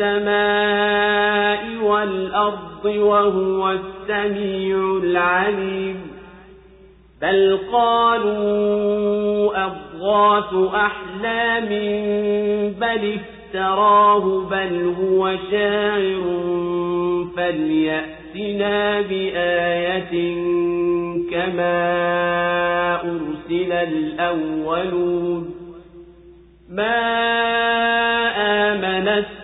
السماء والأرض وهو السميع العليم. بل قالوا أضغاث أحلام بل افتراه بل هو شاعر فليأتنا بآية كما أرسل الأولون. ما آمنت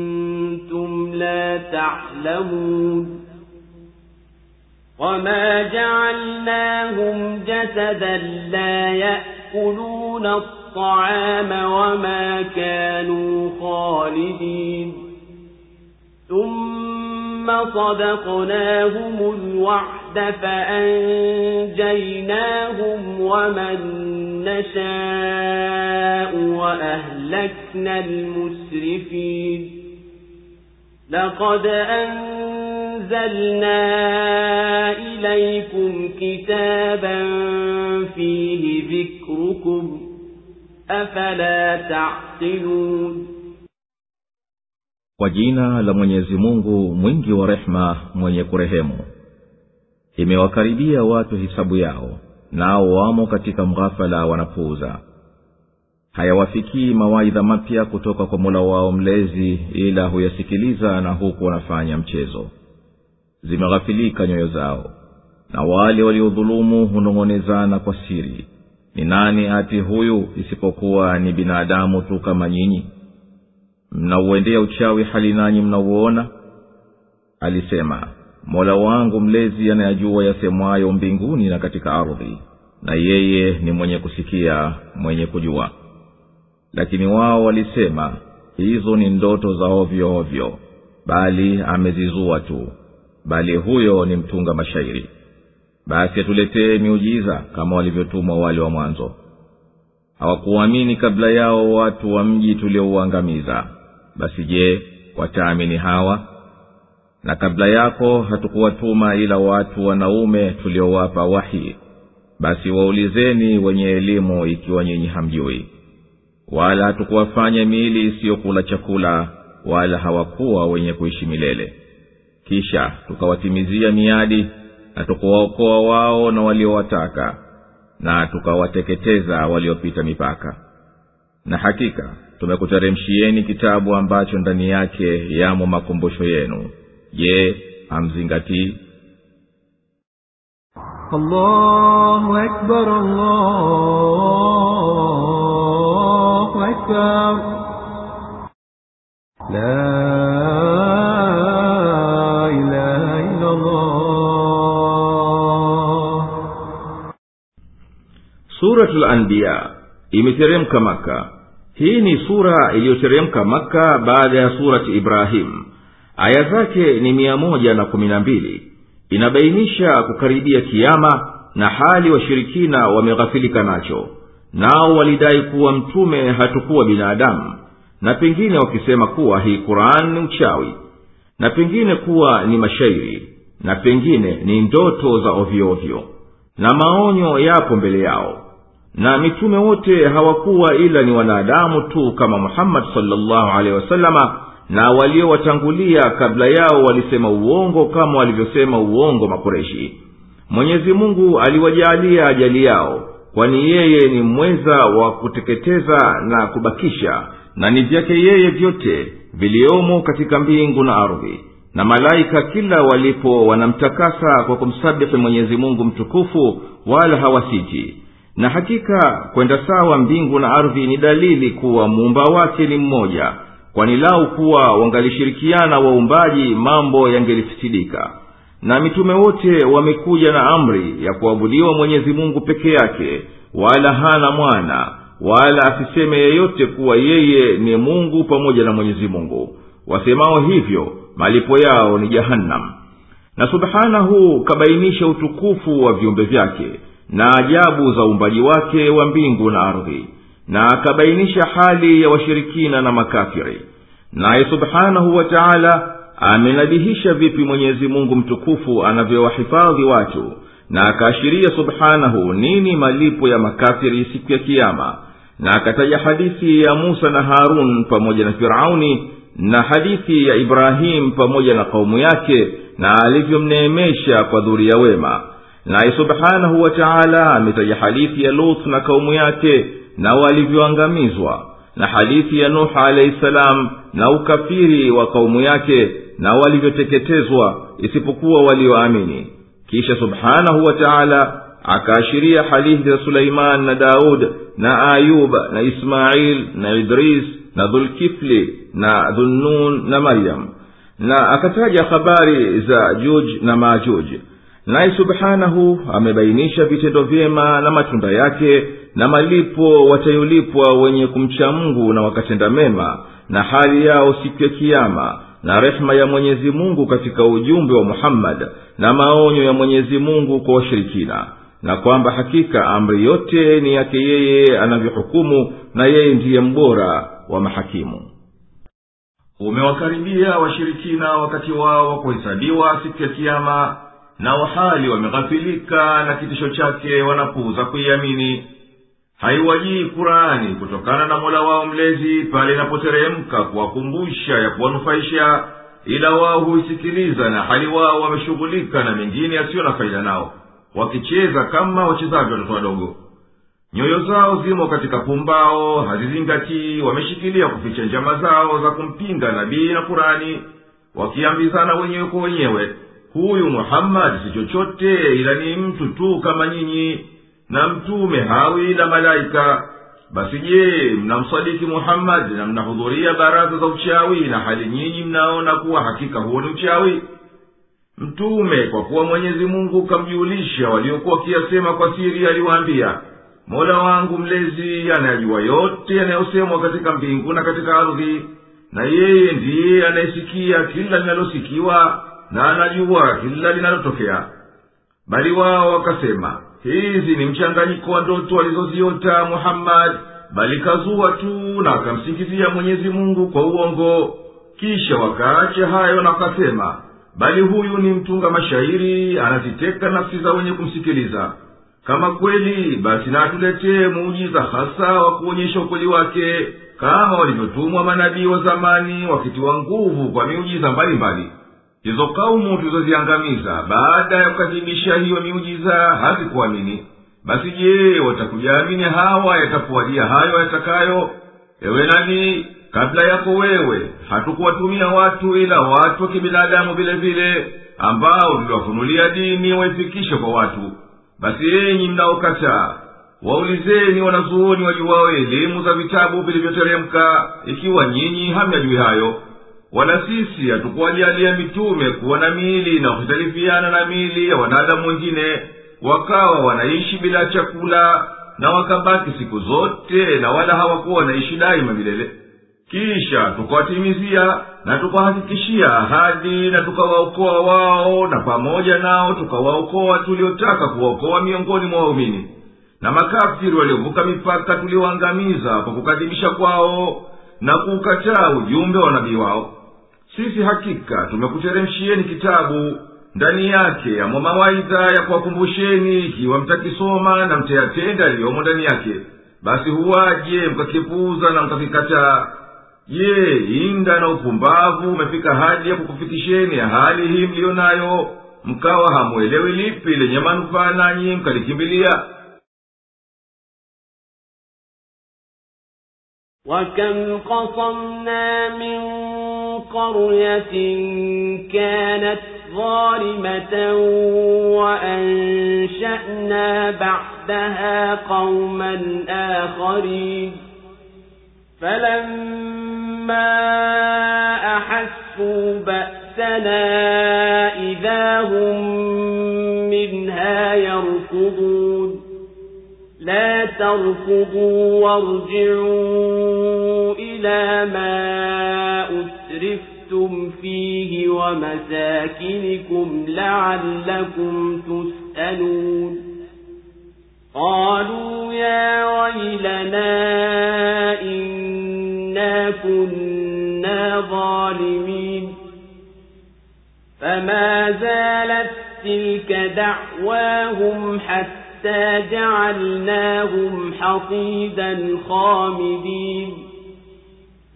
لا تعلمون وما جعلناهم جسدا لا يأكلون الطعام وما كانوا خالدين ثم صدقناهم الوعد فأنجيناهم ومن نشاء وأهلكنا المسرفين لقد أنزلنا إليكم كتابا فيه ذكركم أفلا تعقلون kwa jina la mwenyezi mungu mwingi wa rehema mwenye kurehemu imewakaribia watu hisabu yao nao wamo katika mghafala wanapuuza hayawafikii mawaidha mapya kutoka kwa mola wao mlezi ila huyasikiliza na huku wanafanya mchezo. Zimeghafilika nyoyo zao na wale waliodhulumu hunong'onezana kwa siri. Ni nani ati huyu isipokuwa ni binadamu tu kama nyinyi? Mnauendea uchawi hali nanyi mnauona? Alisema mola wangu mlezi anayajua yasemwayo mbinguni na katika ardhi na yeye ni mwenye kusikia mwenye kujua lakini wao walisema hizo ni ndoto za ovyo ovyo bali amezizua tu bali huyo ni mtunga mashairi. Basi atuletee miujiza kama walivyotumwa wale wa mwanzo. Hawakuamini kabla yao watu wa mji tuliouangamiza. Basi je wataamini hawa? Na kabla yako hatukuwatuma ila watu wanaume tuliowapa wahi. Basi waulizeni wenye elimu ikiwa nyinyi hamjui wala hatukuwafanya miili isiyokula chakula wala hawakuwa wenye kuishi milele. Kisha tukawatimizia miadi na tukawaokoa wao na waliowataka na tukawateketeza waliopita mipaka. Na hakika tumekuteremshieni kitabu ambacho ndani yake yamo makumbusho yenu. Je hamzingatii? Allahu akbar allah. أكبر لا إله إلا الله suratul anbiya imeteremka maka hii ni sura iliyoteremka maka baada ya surati ibrahim aya zake ni mia moja na kumi na mbili inabainisha kukaribia kiama na hali washirikina wameghafilika nacho nao walidai kuwa mtume hatukuwa binadamu na pengine wakisema kuwa hii quran ni uchawi na pengine kuwa ni mashairi na pengine ni ndoto za ovyoovyo na maonyo yapo mbele yao. Na mitume wote hawakuwa ila ni wanadamu tu kama muhammadi salllahu alehi wasalama na waliowatangulia kabla yao walisema uongo kama walivyosema uongo makureshi mwenyezi mungu aliwajaalia ajali yao kwani yeye ni mweza wa kuteketeza na kubakisha na ni vyake yeye vyote viliomo katika mbingu na ardhi. Na malaika kila walipo wanamtakasa kwa kumsabihi mwenyezi mungu mtukufu wala hawasiji. Na hakika kwenda sawa mbingu na ardhi ni dalili kuwa muumba wake ni mmoja kwani lau kuwa wangalishirikiana waumbaji mambo yangelifisidika na mitume wote wamekuja na amri ya kuabudiwa mwenyezi mungu peke yake wala hana mwana wala asiseme yeyote kuwa yeye ni mungu pamoja na mwenyezi mungu. Wasemao hivyo malipo yao ni jahannam. Na subhanahu kabainisha utukufu wa viumbe vyake na ajabu za uumbaji wake wa mbingu na ardhi. Na akabainisha hali ya washirikina na makafiri. Naye subhanahu wa taala amenabihisha vipi mwenyezi mungu mtukufu anavyowahifadhi watu na akaashiria subhanahu nini malipo ya makafiri siku ya kiama na akataja hadithi ya musa na harun pamoja na firauni na hadithi ya ibrahimu pamoja na kaumu yake na alivyomneemesha kwa dhuria wema. Naye subhanahu wa taala ametaja hadithi ya lut na kaumu yake na walivyoangamizwa. Na hadithi ya nuh alahi salam na ukafiri wa kaumu yake na walivyoteketezwa isipokuwa walioamini. Kisha subhanahu wa taala akaashiria hadithi za suleiman na daud na ayub na ismail na idris na dhulkifli na dhunnun na maryam. Na akataja habari za juj na majuj. Naye subhanahu amebainisha vitendo vyema na matunda yake na malipo watayolipwa wenye kumcha mungu na wakatenda mema na hali yao siku ya kiama na rehema ya mwenyezi mungu katika ujumbe wa muhammad na maonyo ya mwenyezi mungu kwa washirikina na kwamba hakika amri yote ni yake yeye anavyohukumu na yeye ndiye mbora wa mahakimu. Umewakaribia washirikina wakati wao wa kuhesabiwa siku ya kiama na wahali wameghafilika na kitisho chake wanapuuza kuiamini haiwajii kurani kutokana na mola wao mlezi pale inapoteremka kuwakumbusha ya kuwanufaisha ila wao huisikiliza na hali wao wameshughulika na mengine yasiyo na faida nao wakicheza kama wachezavyo watoto wadogo. Nyoyo zao zimo katika pumbao hazizingatii wameshikilia kuficha njama zao za kumpinga nabii na kurani wakiambizana wenyewe kwa wenyewe huyu muhammadi si chochote ila ni mtu tu kama nyinyi na mtume hawi ila malaika. Basi je mnamsadiki muhammadi na mnahudhuria baraza za uchawi na hali nyinyi mnaona kuwa hakika huo ni uchawi? Mtume kwa kuwa mwenyezi mungu kamjulisha waliokuwa wakiyasema kwa siri aliwaambia mola wangu mlezi anayajua yote yanayosemwa katika mbingu na katika ardhi na yeye ndiye anayesikia kila linalosikiwa na anajua kila linalotokea. Bali wao wakasema hizi ni mchanganyiko wa ndoto alizoziota muhammadi bali kazua tu na akamsingizia mwenyezi mungu kwa uongo. Kisha wakaacha hayo na wakasema bali huyu ni mtunga mashairi anaziteka nafsi za wenye kumsikiliza. Kama kweli basi na atuletee muujiza hasa wa kuonyesha ukweli wake kama walivyotumwa manabii wa zamani wakitiwa nguvu kwa miujiza mbalimbali hizo kaumu tulizoziangamiza baada ya kukadhibisha hiyo miujiza hazikuamini basi je watakujaamini hawa yatakuwadia hayo yatakayo? Ewe nani? Kabla yako wewe hatukuwatumia watu ila watu wa kibinadamu vile vile ambao tuliwafunulia dini waifikishe kwa watu. Basi enyi mnaokataa waulizeni wanazuoni wajuwao elimu za vitabu vilivyoteremka ikiwa nyinyi hamyajui hayo wala sisi hatukuwajalia mitume kuwa na miili na kuhitalifiana na miili ya wanadamu wengine wakawa wanaishi bila chakula na wakabaki siku zote na wala hawakuwa wanaishi daima milele. Kisha tukawatimizia na tukawahakikishia ahadi na tukawaokoa wao na pamoja nao tukawaokoa tuliotaka kuwaokoa miongoni mwa waumini. Na makafiri waliovuka mipaka tuliwaangamiza kwa kukadhibisha kwao na kuukataa ujumbe wa nabii wao sisi hakika tumekuteremshieni kitabu ndani yake yamo mawaidha ya kuwakumbusheni ikiwa mtakisoma na mtayatenda yaliyomo ndani yake basi huwaje mkakipuuza na mkakikataa je inda na upumbavu umefika hadi ya kukufikisheni hali hii mliyo nayo mkawa hamwelewi lipi lenye manufaa nanyi mkalikimbilia وكم قصمنا من قرية كانت ظالمة وأنشأنا بعدها قوما آخرين. فلما أحسوا بأسنا إذا هم منها يركضون. لا تركضوا وارجعوا إلى ما أسرفتم فيه ومساكنكم لعلكم تسألون قالوا يا ويلنا إنا كنا ظالمين فما زالت تلك دعواهم حتى جعلناهم حصيدا خامدين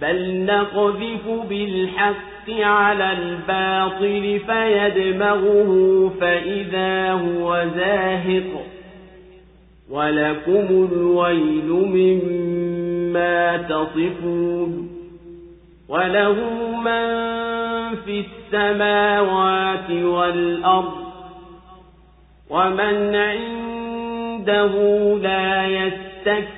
بل نقذف بالحق على الباطل فيدمغه فإذا هو زاهق ولكم الويل مما تصفون وله من في السماوات والأرض ومن عنده لا يستكبر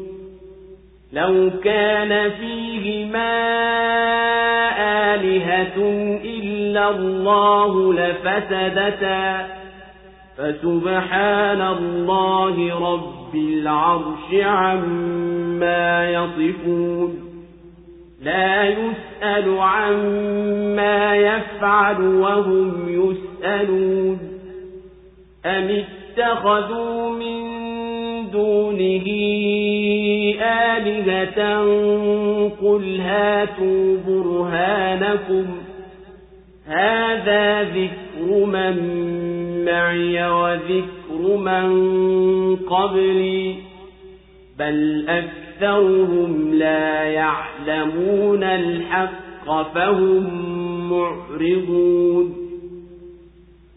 لو كان فيهما آلهة إلا الله لفسدتا فسبحان الله رب العرش عما يصفون. لا يسأل عما يفعل وهم يسألون. أم اتخذوا من دونه آلهة قل هاتوا برهانكم هذا ذكر من معي وذكر من قبلي بل أكثرهم لا يعلمون الحق فهم معرضون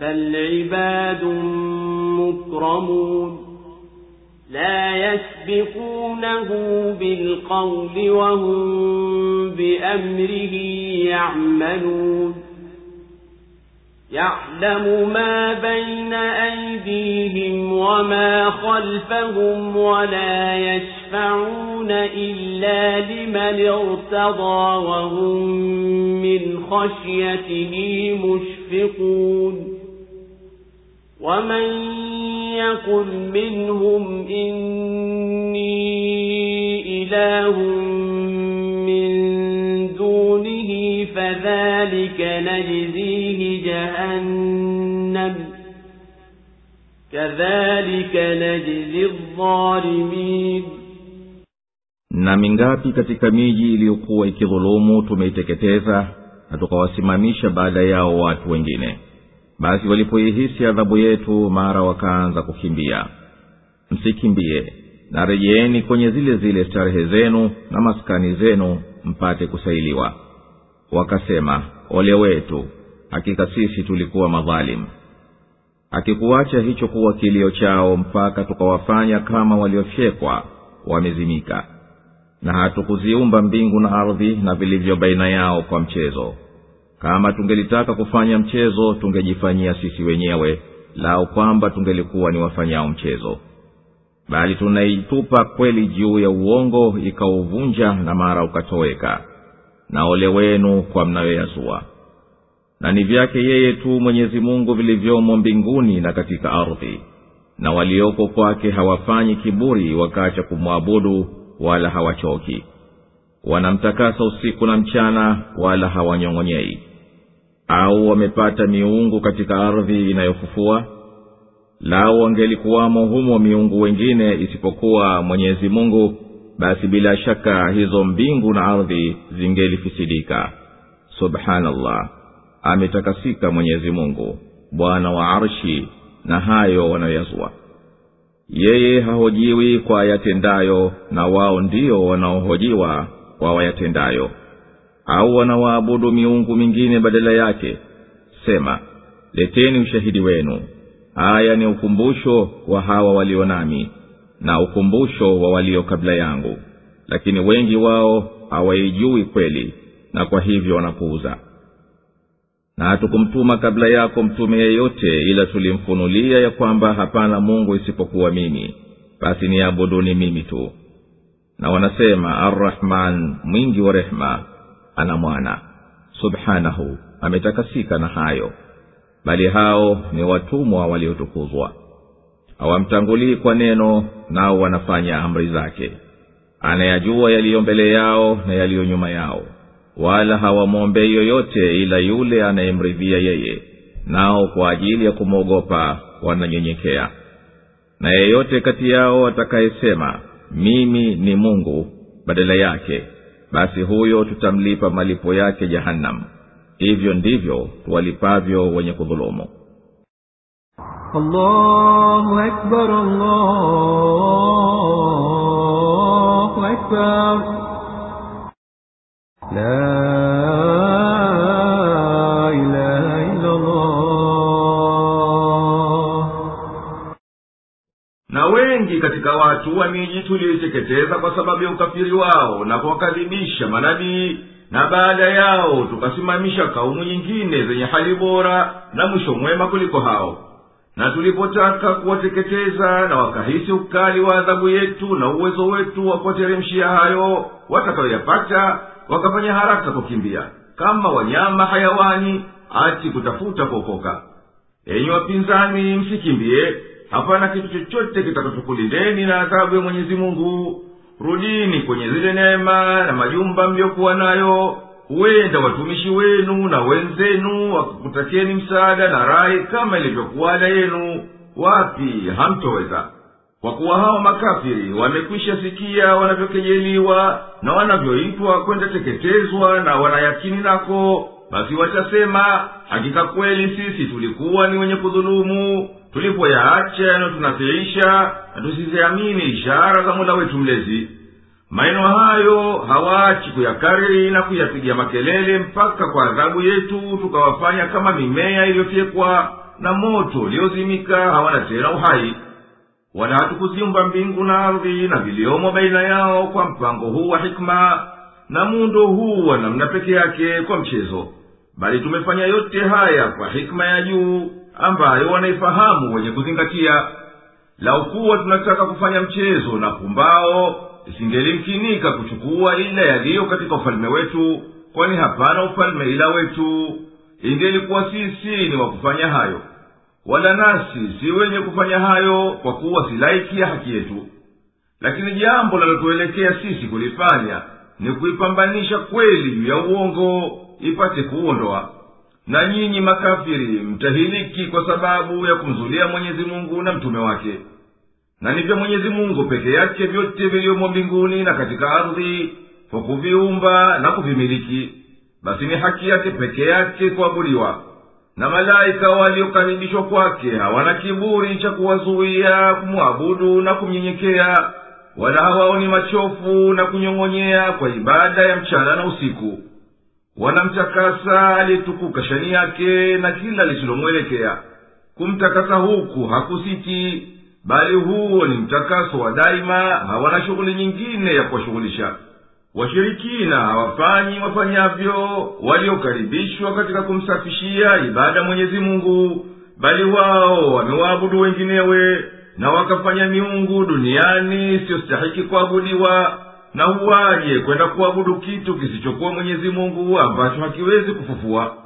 بل عباد مكرمون لا يسبقونه بالقول وهم بأمره يعملون يعلم ما بين أيديهم وما خلفهم ولا يشفعون إلا لمن ارتضى وهم من خشيته مشفقون ومن يقل منهم إني إله من دونه فذلك نجزيه جهنم كذلك نجزي الظالمين na mingapi katika miji iliyokuwa ikidhulumu tumeiteketeza na tukawasimamisha baada yao watu wengine basi walipoihisi adhabu yetu mara wakaanza kukimbia. Msikimbie na rejeeni kwenye zile zile starehe zenu na maskani zenu mpate kusailiwa. Wakasema ole wetu hakika sisi tulikuwa madhalimu akikuacha hicho kuwa kilio chao mpaka tukawafanya kama waliofyekwa wamezimika. Na hatukuziumba mbingu na ardhi na vilivyo baina yao kwa mchezo kama tungelitaka kufanya mchezo tungejifanyia sisi wenyewe lao kwamba tungelikuwa ni wafanyao mchezo. Bali tunaitupa kweli juu ya uongo ikauvunja na mara ukatoweka. Na ole wenu kwa mnayoyazua. Na ni vyake yeye tu mwenyezi mungu vilivyomo mbinguni na katika ardhi. Na walioko kwake hawafanyi kiburi wakaacha kumwabudu wala hawachoki. Wanamtakasa usiku na mchana wala hawanyong'onyei au wamepata miungu katika ardhi inayofufua? Lao wangelikuwamo humo miungu wengine isipokuwa mwenyezi mungu basi bila shaka hizo mbingu na ardhi zingelifisidika. Subhanallah ametakasika mwenyezi mungu bwana wa arshi na hayo wanayoyazua. Yeye hahojiwi kwa yatendayo na wao ndio wanaohojiwa kwa wayatendayo au wanawaabudu miungu mingine badala yake sema leteni ushahidi wenu. Haya ni ukumbusho wa hawa walio nami na ukumbusho wa walio kabla yangu. Lakini wengi wao hawaijui kweli na kwa hivyo wanapuuza. Na hatukumtuma kabla yako mtume yeyote ila tulimfunulia ya kwamba hapana mungu isipokuwa mimi. Basi niabuduni mimi tu. Na wanasema arrahman mwingi wa rehema ana mwana. Subhanahu ametakasika na hayo. Bali hao ni watumwa waliotukuzwa. Hawamtangulii kwa neno nao wanafanya amri zake. Anayajua yaliyo mbele yao na yaliyo nyuma yao. Wala hawamwombei yoyote ila yule anayemridhia yeye. Nao kwa ajili ya kumwogopa wananyenyekea. Na yeyote kati yao atakayesema mimi ni mungu badala yake basi huyo tutamlipa malipo yake jahannam hivyo ndivyo walipavyo wenye kudhulumu. La katika watu wa miji tuliyoiteketeza kwa sababu ya ukafiri wao na kuwakadhibisha manabii na baada yao tukasimamisha kaumu nyingine zenye hali bora na mwisho mwema kuliko hao. Na tulipotaka kuwateketeza na wakahisi ukali wa adhabu yetu na uwezo wetu wa kuwateremshia hayo watakayoyapata wakafanya haraka kukimbia kama wanyama hayawani ati kutafuta kuokoka. Enyi wapinzani msikimbie hapana kitu chochote kitakachokulindeni na adhabu ya mwenyezi mungu. Rudini kwenye zile neema na majumba mliyokuwa nayo. Huenda watumishi wenu na wenzenu wakikutakeni msaada na rai kama ilivyokuwa yenu. Wapi hamtoweza? Kwa kuwa hawa makafiri wamekwisha sikia wanavyokejeliwa na wanavyoitwa kwenda teketezwa na wanayakini nako basi watasema hakika kweli sisi tulikuwa ni wenye kudhulumu tulipoyaacha yanayotunafiisha na tusiziamini ishara za mola wetu mlezi. Maneno hayo hawaachi kuyakariri na kuyapiga makelele mpaka kwa adhabu yetu tukawafanya kama mimea iliyofyekwa na moto uliozimika hawana tena uhai. Wala hatukuziumba mbingu na ardhi na viliomo baina yao kwa mpango huu wa hikma na muundo huu wa namna peke yake kwa mchezo. Bali tumefanya yote haya kwa hikma ya juu ambayo wanaifahamu wenye kuzingatia. Laukuwa tunataka kufanya mchezo na pumbao isingelimkinika kuchukua ila yaliyo katika ufalme wetu kwani hapana ufalme ila wetu. Ingelikuwa sisi ni wa kufanya hayo wala nasi si wenye kufanya hayo kwa kuwa si ya haki yetu. Lakini jambo linalotuelekea sisi kulifanya ni kuipambanisha kweli juu ya uongo ipate kuondoa na nyinyi makafiri mtahiliki kwa sababu ya kumzulia mwenyezi mungu na mtume wake. Na ni vya mwenyezi mungu peke yake vyote vilivyomo mbinguni na katika ardhi kwa kuviumba na kuvimiliki. Basi ni haki yake peke yake kuabudiwa. Na malaika waliokaribishwa kwake hawana kiburi cha kuwazuia kumwabudu na kumnyenyekea. Wala hawaoni machofu na kunyong'onyea kwa ibada ya mchana na usiku wanamtakasa aliyetukuka shani yake na kila lisilomwelekea. Kumtakasa huku hakusiti bali huo ni mtakaso wa daima hawana shughuli nyingine ya kuwashughulisha. Washirikina hawafanyi wafanyavyo waliokaribishwa katika kumsafishia ibada mwenyezi mungu bali wao wamewaabudu wenginewe na wakafanya miungu duniani isiyostahiki kuabudiwa na uwaye kwenda kuabudu kitu kisichokuwa mwenyezi mungu ambacho hakiwezi kufufua.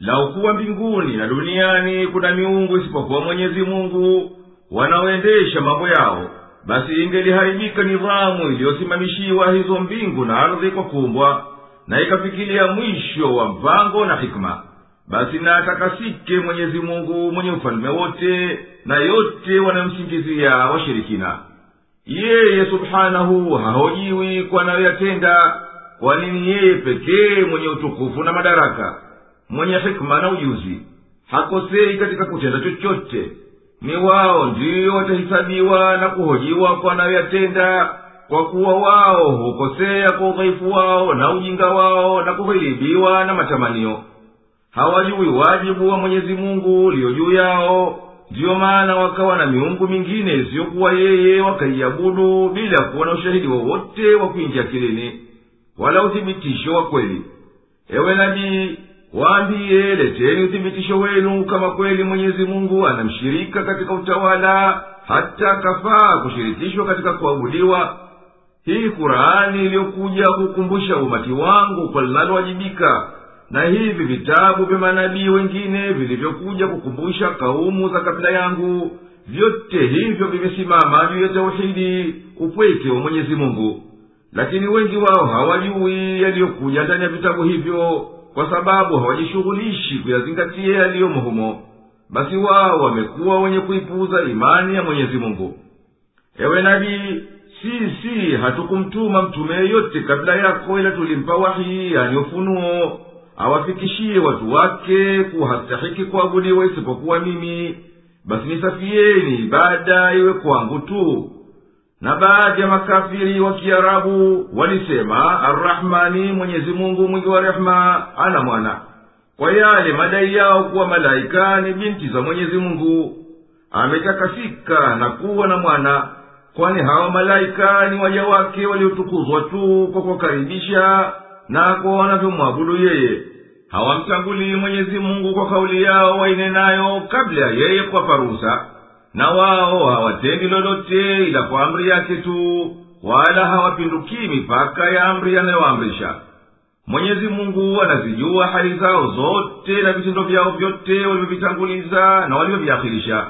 Laukuwa mbinguni na duniani kuna miungu isipokuwa mwenyezi mungu wanaoendesha mambo yao basi ingeliharibika nidhamu iliyosimamishiwa hizo mbingu na ardhi kwa kumbwa na ikafikilia mwisho wa mpango na hikma. Basi na atakasike mwenyezi mungu mwenye ufalume wote na yote wanayomsingizia washirikina yeye subhanahu hahojiwi kwa anayoyatenda kwani ni yeye pekee mwenye utukufu na madaraka mwenye hikma na ujuzi? Hakosei katika kutenda chochote. Ni wao ndiyo watahisabiwa na kuhojiwa kwa wanayoyatenda kwa kuwa wao hukosea kwa udhaifu wao na ujinga wao na kughilibiwa na matamanio. Hawajui wajibu wa mwenyezi mungu uliyo juu yao ndiyo maana wakawa na miungu mingine isiyokuwa yeye wakaiabudu bila kuwa na ushahidi wowote wa kuingia kilini wala uthibitisho wa kweli. Ewe nabii waambiye leteni uthibitisho wenu kama kweli mwenyezi mungu anamshirika katika utawala hata akafaa kushirikishwa katika kuabudiwa. Hii kurani iliyokuja kukumbusha umati wangu kwa linalowajibika na hivi vitabu vya manabii wengine vilivyokuja kukumbusha kaumu za kabila yangu vyote hivyo vimesimama juu ya tauhidi upweke wa mwenyezi mungu. Lakini wengi wao hawajui yaliyokuja ndani ya vitabu hivyo kwa sababu hawajishughulishi kuyazingatia yaliyomo humo. Basi wao wamekuwa wenye kuipuuza imani ya mwenyezi mungu. Ewe nabii sisi hatukumtuma mtume yeyote kabla yako ila tulimpa wahi yani ufunuo awafikishie watu wake kuwa hastahiki kuabudiwa isipokuwa mimi. Basi nisafieni ibada iwe kwangu tu. Na baadhi ya makafiri wa kiarabu walisema arrahmani mwenyezi mungu mwingi wa rehema ana mwana. Kwa yale madai yao kuwa malaika ni binti za mwenyezi mungu ametakasika na kuwa na mwana kwani hawa malaika ni waja wake waliotukuzwa tu kwa kuwakaribisha na kwa wanavyomwabudu yeye. Hawamtangulii mwenyezi mungu kwa kauli yao wainenayo kabla ya yeye kuwapa ruhusa na wao hawatendi lolote ila kwa amri yake tu wala hawapindukii mipaka ya amri anayoamrisha mwenyezi mungu anazijua hali zao zote na vitendo vyao vyote walivyovitanguliza na walivyoviakhirisha.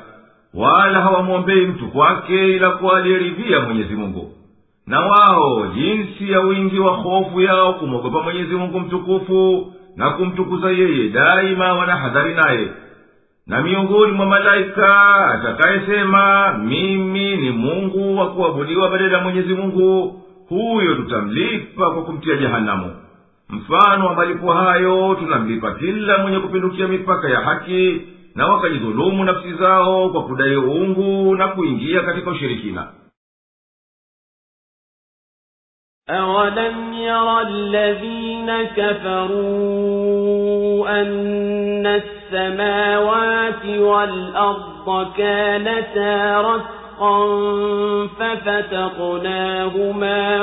Wala hawamwombei mtu kwake ila kwa aliyeridhia mwenyezi mungu na wao jinsi ya wingi wa hofu yao kumwogopa mwenyezi mungu mtukufu na kumtukuza yeye daima wanahadhari naye. Na miongoni mwa malaika atakayesema mimi ni mungu wa kuabudiwa badala ya mwenyezi mungu huyo tutamlipa kwa kumtia jehanamu mfano wa malipo hayo tunamlipa kila mwenye kupindukia mipaka ya haki na wakajidhulumu nafsi zao kwa kudai uungu na kuingia katika ushirikina أولم ير الذين كفروا أن السماوات والأرض كانتا رتقا ففتقناهما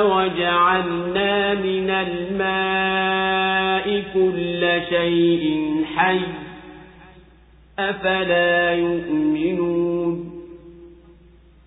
وجعلنا من الماء كل شيء حي أفلا يؤمنون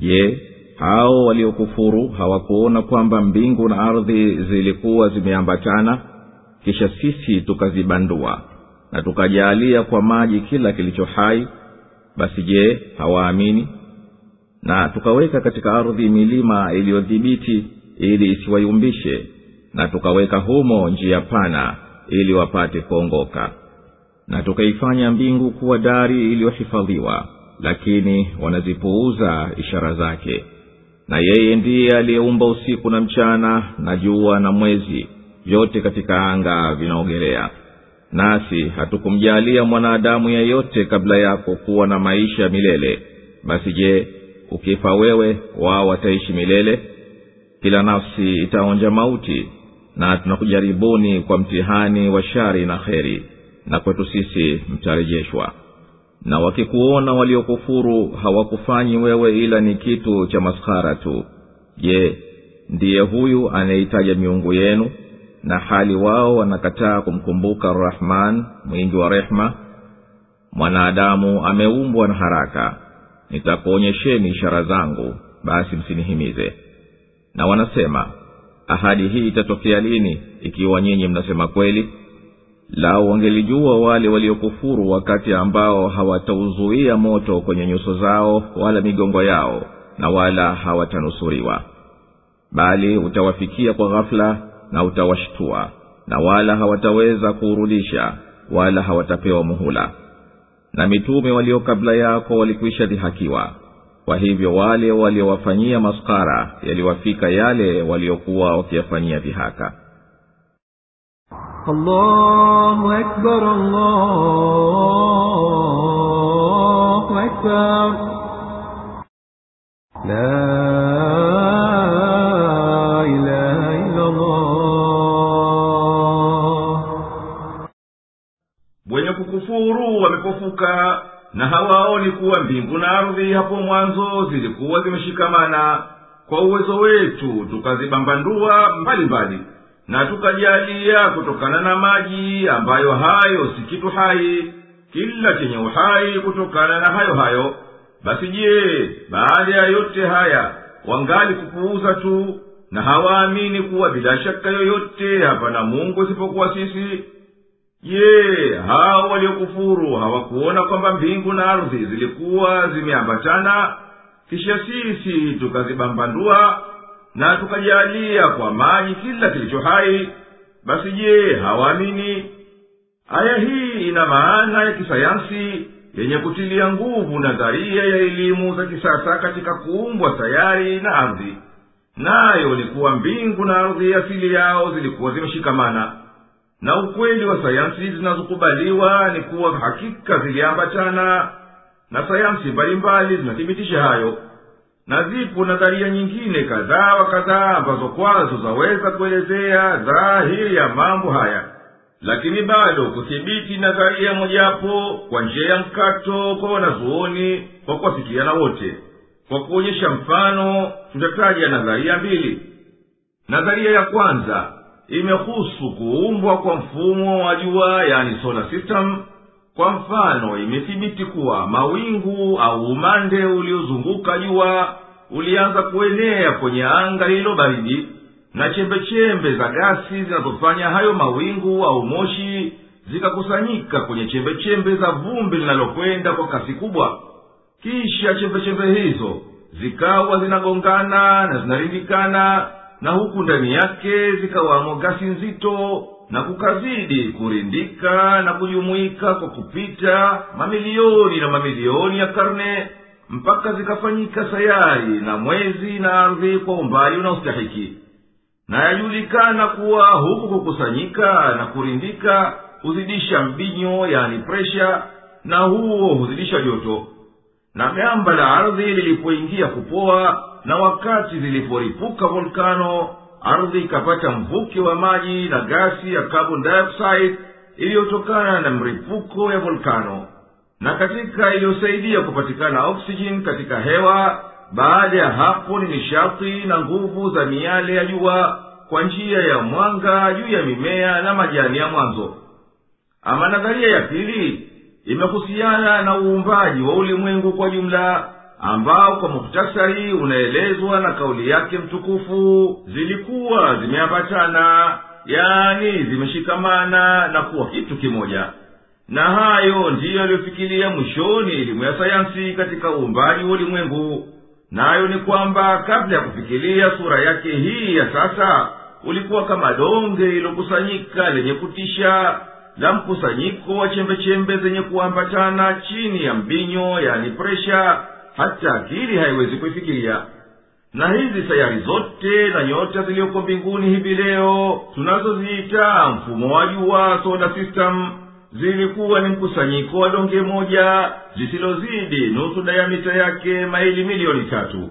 je hao waliokufuru hawakuona kwamba mbingu na ardhi zilikuwa zimeambatana? Kisha sisi tukazibandua na tukajaalia kwa maji kila kilicho hai basi je hawaamini? Na tukaweka katika ardhi milima iliyodhibiti ili isiwayumbishe na tukaweka humo njia pana ili wapate kuongoka na tukaifanya mbingu kuwa dari iliyohifadhiwa lakini wanazipuuza ishara zake. Na yeye ndiye aliyeumba usiku na mchana na jua na mwezi vyote katika anga vinaogelea. Nasi hatukumjaalia mwanadamu yeyote kabla yako kuwa na maisha ya milele. Basi je ukifa wewe wao wataishi milele? Kila nafsi itaonja mauti na tunakujaribuni kwa mtihani wa shari na kheri na kwetu sisi mtarejeshwa na wakikuona waliokufuru hawakufanyi wewe ila ni kitu cha maskhara tu. Je ndiye huyu anayeitaja miungu yenu? Na hali wao wanakataa kumkumbuka rahman mwingi wa rehma? Mwanadamu ameumbwa na haraka. Nitakuonyesheni ishara zangu basi msinihimize. Na wanasema ahadi hii itatokea lini ikiwa nyinyi mnasema kweli lau wangelijua wale waliokufuru wakati ambao hawatauzuia moto kwenye nyuso zao wala migongo yao na wala hawatanusuriwa. Bali utawafikia kwa ghafula na utawashtua na wala hawataweza kuurudisha wala hawatapewa muhula. Na mitume walio kabla yako walikwisha dhihakiwa. Kwa hivyo wale waliowafanyia maskara yaliwafika yale waliokuwa wakiyafanyia dhihaka الله أكبر الله أكبر لا إله إلا الله wenye kukufuru wamepofuka na hawaoni kuwa mbingu na ardhi hapo mwanzo zilikuwa zimeshikamana kwa uwezo wetu tukazibambandua mbalimbali na tukajalia kutokana na maji ambayo hayo si kitu hai kila chenye uhai kutokana na hayo hayo. Basi je baada ya yote haya wangali kupuuza tu na hawaamini kuwa bila shaka yoyote hapana mungu isipokuwa sisi? Je hao waliokufuru hawakuona kwamba mbingu na ardhi zilikuwa zimeambatana? Kisha sisi tukazibambandua na tukajalia kwa maji kila kilicho hai basi je hawaamini? Aya hii ina maana ya kisayansi yenye kutilia nguvu nadharia ya elimu za kisasa katika kuumbwa sayari na ardhi. Nayo ni kuwa mbingu na ardhi asili yao zilikuwa zimeshikamana. Na ukweli wa sayansi zinazokubaliwa ni kuwa hakika ziliambatana na sayansi mbalimbali zinathibitisha hayo na zipo nadharia nyingine kadhaa wa kadhaa ambazo kwazo zaweza kuelezea dhahiri ya mambo haya. Lakini bado kuthibiti nadharia mojawapo kwa njia ya mkato kwa wanazuoni kwa kuwafikiana wote. Kwa kuonyesha mfano tutataja nadharia mbili. Nadharia ya kwanza imehusu kuumbwa kwa mfumo wa jua yani solar system kwa mfano imethibiti kuwa mawingu au umande uliozunguka jua ulianza kuenea kwenye anga lililo baridi na chembechembe za gasi zinazofanya hayo mawingu au moshi zikakusanyika kwenye chembechembe za vumbi linalokwenda kwa kasi kubwa. Kisha chembechembe hizo zikawa zinagongana na zinarindikana na huku ndani yake zikawamo gasi nzito na kukazidi kurindika na kujumuika kwa kupita mamilioni na mamilioni ya karne mpaka zikafanyika sayari na mwezi na ardhi kwa umbali unaostahiki. Na yajulikana kuwa huku kukusanyika na kurindika huzidisha mbinyo yani presha na huo huzidisha joto. Na gamba la ardhi lilipoingia kupoa na wakati ziliporipuka volkano ardhi ikapata mvuke wa maji na gasi ya carbon dioxide iliyotokana na mripuko ya volkano na katika iliyosaidia kupatikana oksijeni katika hewa baada ya hapo ni nishati na nguvu za miale ya jua kwa njia ya mwanga juu ya mimea na majani ya mwanzo. Ama nadharia ya pili imehusiana na uumbaji wa ulimwengu kwa jumla ambao kwa muhtasari unaelezwa na kauli yake mtukufu zilikuwa zimeambatana yani zimeshikamana na kuwa kitu kimoja. Na hayo ndiyo yaliyofikiria mwishoni elimu ya sayansi katika uumbaji wa ulimwengu. Nayo ni kwamba kabla ya kufikilia sura yake hii ya sasa ulikuwa kama donge lilokusanyika lenye kutisha la mkusanyiko wa chembechembe zenye kuambatana chini ya mbinyo yani presha hata akili haiwezi kuifikiria. Na hizi sayari zote na nyota ziliyoko mbinguni hivi leo tunazoziita mfumo wa jua solar system zilikuwa ni mkusanyiko wa donge moja lisilozidi nusu dayamita yake maili milioni tatu.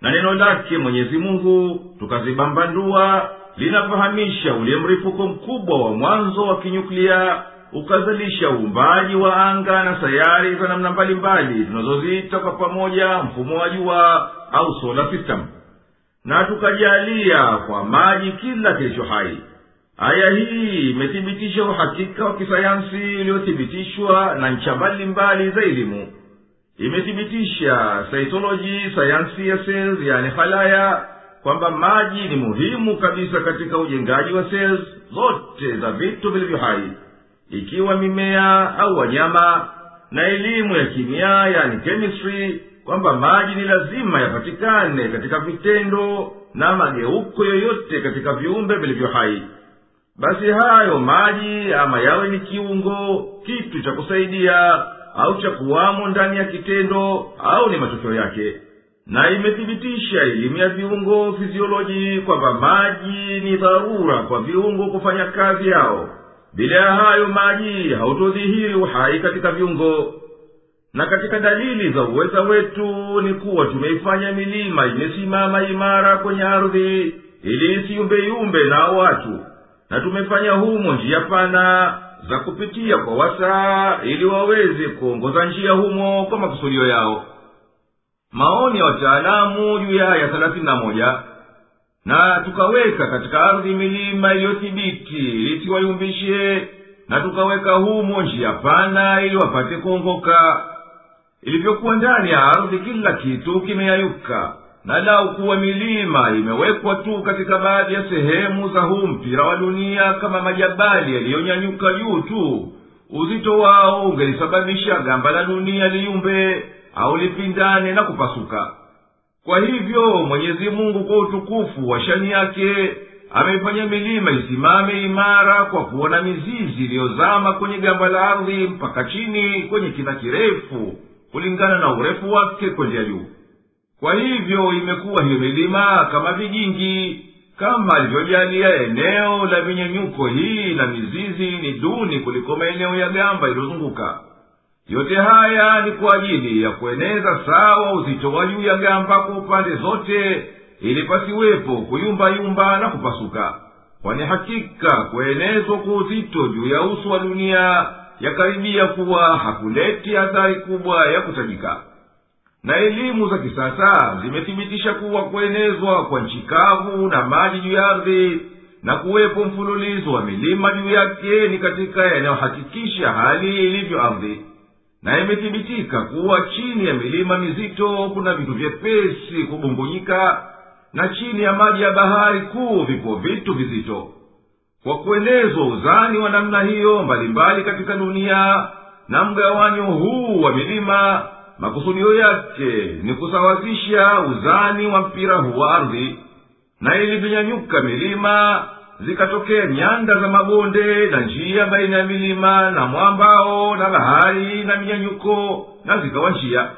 Na neno lake mwenyezi mungu tukazibambandua linafahamisha ule mripuko mkubwa wa mwanzo wa kinyuklia ukazalisha uumbaji wa anga na sayari za namna mbalimbali tunazoziita kwa pamoja mfumo wa jua au solar system. Na tukajalia kwa maji kila kilicho hai. Aya hii imethibitisha uhakika wa kisayansi uliothibitishwa na ncha mbalimbali za elimu. Imethibitisha saitoloji sayansi ya sels yani halaya kwamba maji ni muhimu kabisa katika ujengaji wa sels zote za vitu vilivyo hai ikiwa mimea au wanyama na elimu ya kimia yani chemistry kwamba maji ni lazima yapatikane katika vitendo na mageuko yoyote katika viumbe vilivyo hai. Basi hayo maji ama yawe ni kiungo kitu cha kusaidia au cha kuwamo ndani ya kitendo au ni matokeo yake. Na imethibitisha elimu ya viungo fizioloji kwamba maji ni dharura kwa viungo kufanya kazi yao bila ya hayo maji hautodhihiri uhai katika viungo. Na katika dalili za uweza wetu ni kuwa tumeifanya milima imesimama imara kwenye ardhi ili isiyumbeyumbe na watu. Na tumefanya humo njia pana za kupitia kwa wasaa ili waweze kuongoza njia humo kwa makusudio yao. Maoni ya wataalamu juu ya aya thelathini na moja na tukaweka katika ardhi milima iliyothibiti ili siwayumbishe na tukaweka humo njia pana ili wapate kuongoka. Ilivyokuwa ndani ya ardhi kila kitu kimeyayuka. Na lau kuwa milima imewekwa tu katika baadhi ya sehemu za huu mpira wa dunia kama majabali yaliyonyanyuka juu tu uzito wao ungelisababisha gamba la dunia liyumbe au lipindane na kupasuka kwa hivyo mwenyezi mungu kwa utukufu wa shani yake ameifanya milima isimame imara kwa kuona mizizi iliyozama kwenye gamba la ardhi mpaka chini kwenye kina kirefu kulingana na urefu wake kwendea juu. Kwa hivyo imekuwa hiyo milima kama vijingi kama alivyojalia eneo la vinyenyuko hii na mizizi ni duni kuliko maeneo ya gamba iliyozunguka yote haya ni kwa ajili ya kueneza sawa uzito wa juu ya gamba kwa upande zote ili pasiwepo kuyumbayumba na kupasuka. Kwani hakika kuenezwa kwa uzito juu ya uso wa dunia yakaribia kuwa hakuleti athari kubwa ya kutajika. Na elimu za kisasa zimethibitisha kuwa kuenezwa kwa nchi kavu na maji juu ya ardhi na kuwepo mfululizo wa milima juu yake ni katika yanayohakikisha hali ilivyo ardhi na imethibitika kuwa chini ya milima mizito kuna vitu vyepesi kubumbunyika na chini ya maji ya bahari kuu vipo vitu vizito. Kwa kuenezwa uzani wa namna hiyo mbalimbali katika dunia na mgawanyo huu wa milima makusudio yake ni kusawazisha uzani wa mpira huu wa ardhi na ilivinyanyuka milima zikatokea nyanda za mabonde na njia baina ya milima na mwambao na bahari na minyanyuko na zikawa njia.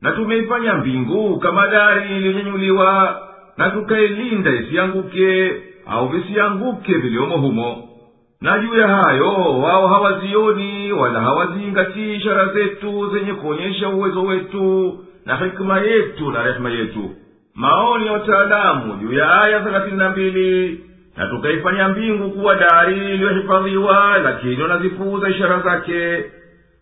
Na tumeifanya mbingu kama dari iliyonyanyuliwa na tukailinda isianguke au visianguke viliomo humo. Na juu ya hayo wao hawazioni wala hawazingatii ishara zetu zenye kuonyesha uwezo wetu na hikima yetu na rehema yetu. Maoni ya wataalamu juu ya aya thelathini na mbili na tukaifanya mbingu kuwa dari iliyohifadhiwa lakini wanazipuuza ishara zake.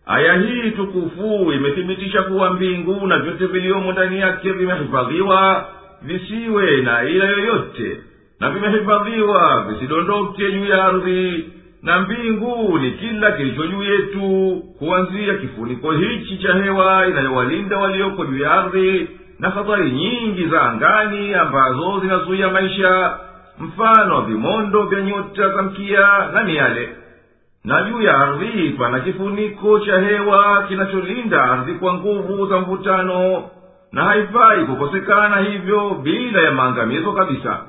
Aya hii tukufu imethibitisha kuwa mbingu na vyote viliomo ndani yake vimehifadhiwa visiwe na ila yoyote na vimehifadhiwa visidondoke juu ya ardhi. Na mbingu ni kila kilicho juu yetu kuanzia kifuniko hichi cha hewa inayowalinda walioko juu ya ardhi na hatari nyingi za angani ambazo zinazuia maisha mfano vimondo vya nyota za mkia na miale. Na juu ya ardhi pana kifuniko cha hewa kinacholinda ardhi kwa nguvu za mvutano na haifai kukosekana hivyo bila ya maangamizo kabisa.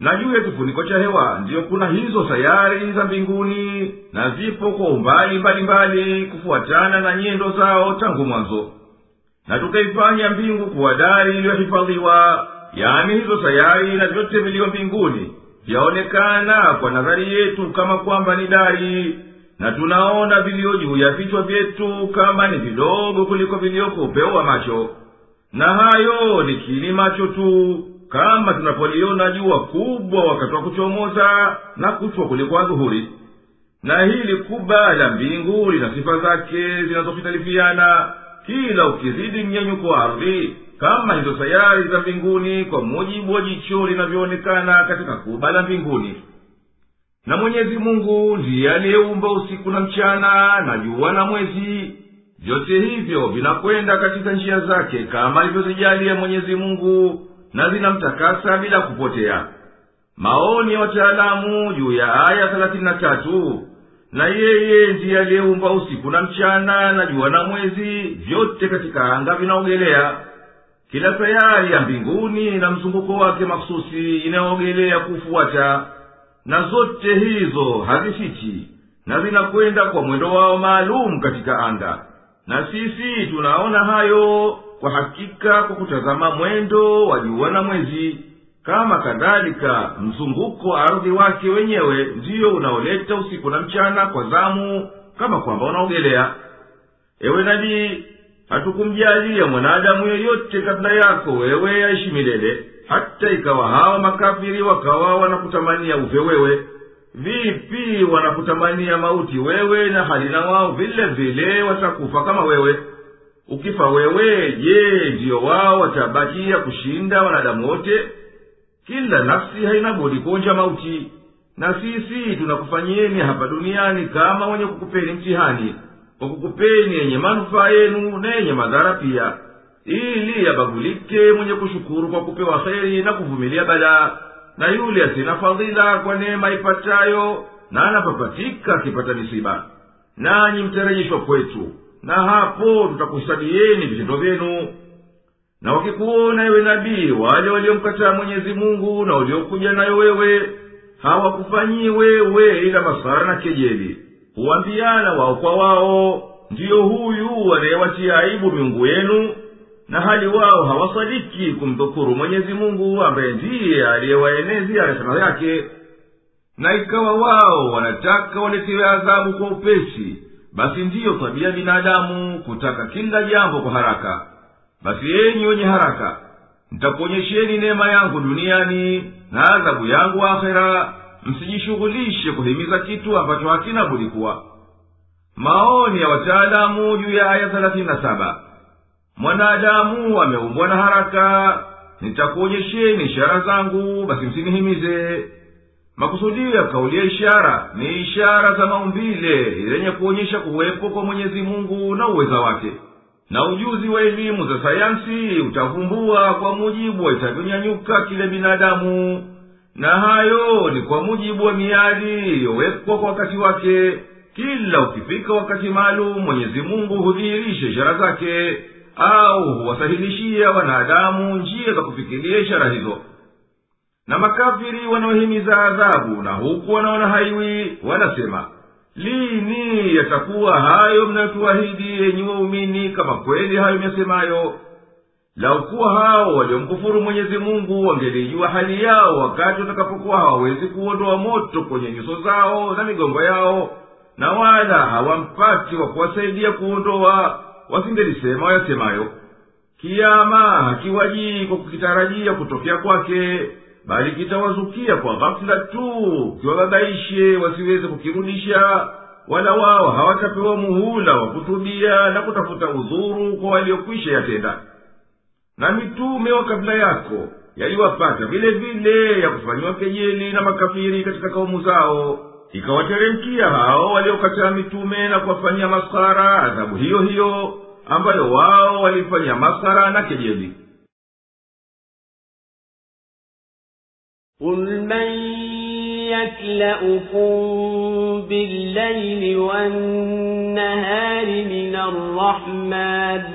Na juu ya kifuniko cha hewa ndiyo kuna hizo sayari za mbinguni na zipo kwa umbali mbalimbali kufuatana na nyendo zao tangu mwanzo. Na tukaifanya mbingu kuwa dari iliyohifadhiwa yaani hizo sayari na vyote viliyo mbinguni vyaonekana kwa nadhari yetu kama kwamba ni dari na tunaona vilio juu ya vichwa vyetu kama ni vidogo kuliko vilioko upeo wa macho. Na hayo ni kili macho tu kama tunapoliona jua kubwa wakati wa kuchomoza na kuchwa kuliko adhuhuri. Na hili kuba la mbingu lina sifa zake zinazofitalifiana kila ukizidi mnyenyuko wa ardhi kama hizo sayari za mbinguni kwa mujibu wa jicho linavyoonekana katika kuba la mbinguni. Na mwenyezi mungu ndiye aliyeumba usiku na mchana na jua na mwezi. Vyote hivyo vinakwenda katika njia zake kama alivyozijalia mwenyezi mungu na zinamtakasa bila kupotea. Maoni ya wataalamu juu ya aya thelathini na tatu. Na yeye ndiye aliyeumba usiku na mchana na jua na mwezi vyote katika anga vinaogelea kila sayari ya mbinguni na mzunguko wake makhususi inayoogelea kufuata na zote hizo hazifichi na zinakwenda kwa mwendo wao maalum katika anga. Na sisi tunaona hayo kwa hakika kwa kutazama mwendo wa jua na mwezi. Kama kadhalika mzunguko ardhi wake wenyewe ndiyo unaoleta usiku na mchana kwa zamu kama kwamba unaogelea. Ewe nabii hatukumjalia mwanadamu yeyote kabla yako wewe aishi milele. Hata ikawa hawa makafiri wakawa wanakutamania ufe wewe. Vipi wanakutamania mauti wewe na halina wao vile vile watakufa kama wewe? Ukifa wewe je ndiyo wao watabakia kushinda wanadamu wote? Kila nafsi haina budi kuonja mauti. Na sisi tunakufanyieni hapa duniani kama wenye kukupeni mtihani kwa kukupeni yenye manufaa yenu na yenye madhara pia ili yabagulike mwenye kushukuru kwa kupewa kheri na kuvumilia balaa na yule asina fadhila kwa neema ipatayo na anapapatika akipata misiba nanyi mtarejeshwa kwetu na hapo tutakuhesabieni vitendo vyenu. Na wakikuona ewe nabii wale waliomkataa mwenyezi mungu na waliokuja nayo wewe hawakufanyii wewe ila masara na kejeli huambiana wao kwa wao ndiyo huyu wanayewatia aibu miungu yenu na hali wao hawasadiki kumdhukuru mwenyezi mungu ambaye ndiye aliyewaenezia rehema yake. Na ikawa wao wanataka waletewe adhabu kwa upesi basi ndiyo tabia binadamu kutaka kila jambo kwa haraka. Basi enyi wenye haraka nitakuonyesheni neema yangu duniani na adhabu yangu akhera msijishughulishe kuhimiza kitu ambacho hakina budi kuwa. Maoni ya wataalamu juu ya aya thelathini na saba. Mwanadamu ameumbwa na haraka. Nitakuonyesheni ishara zangu basi msinihimize. Makusudio ya kauli ya ishara ni ishara za maumbile zenye kuonyesha kuwepo kwa mwenyezi mungu na uweza wake. Na ujuzi wa elimu za sayansi utavumbua kwa mujibu wa itavyonyanyuka kile binadamu na hayo ni kwa mujibu wa miadi iliyowekwa kwa wakati wake. Kila ukifika wakati maalum mwenyezi mungu hudhihirisha ishara zake au huwasahilishia wanadamu njia za kufikiria ishara hizo. Na makafiri wanaohimiza adhabu na huku wanaona haiwi wanasema lini yatakuwa hayo mnayotuahidi yenyi waumini kama kweli hayo myasemayo laukuwa hao waliomkufuru mwenyezi mungu wangelijua hali yao wakati watakapokuwa hawawezi kuondoa moto kwenye nyuso zao na migongo yao na wala hawampati wa kuwasaidia kuondoa wasingelisema wayasemayo kiama hakiwajii kwa kukitarajia kutokea kwake bali kitawazukia kwa ghafula tu kiwababaishe wasiweze kukirudisha wala wao hawatapewa muhula wa kutubia na kutafuta udhuru kwa waliokwisha yatenda na mitume wa kabla yako yaliwapata vile vile ya kufanyiwa kejeli na makafiri katika kaumu zao ikawateremkia hao waliokataa mitume na kuwafanyia masara adhabu hiyo hiyo ambayo wao walifanyia masara na kejeli قل من يكلأكم بالليل والنهار من الرحمن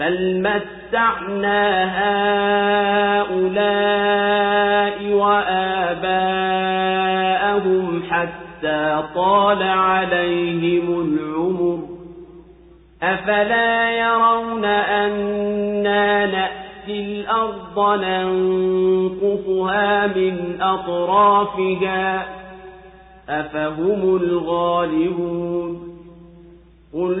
بل متعنا هؤلاء وآباءهم حتى طال عليهم العمر أفلا يرون أنا نأتي الأرض ننقصها من أطرافها أفهم الغالبون قل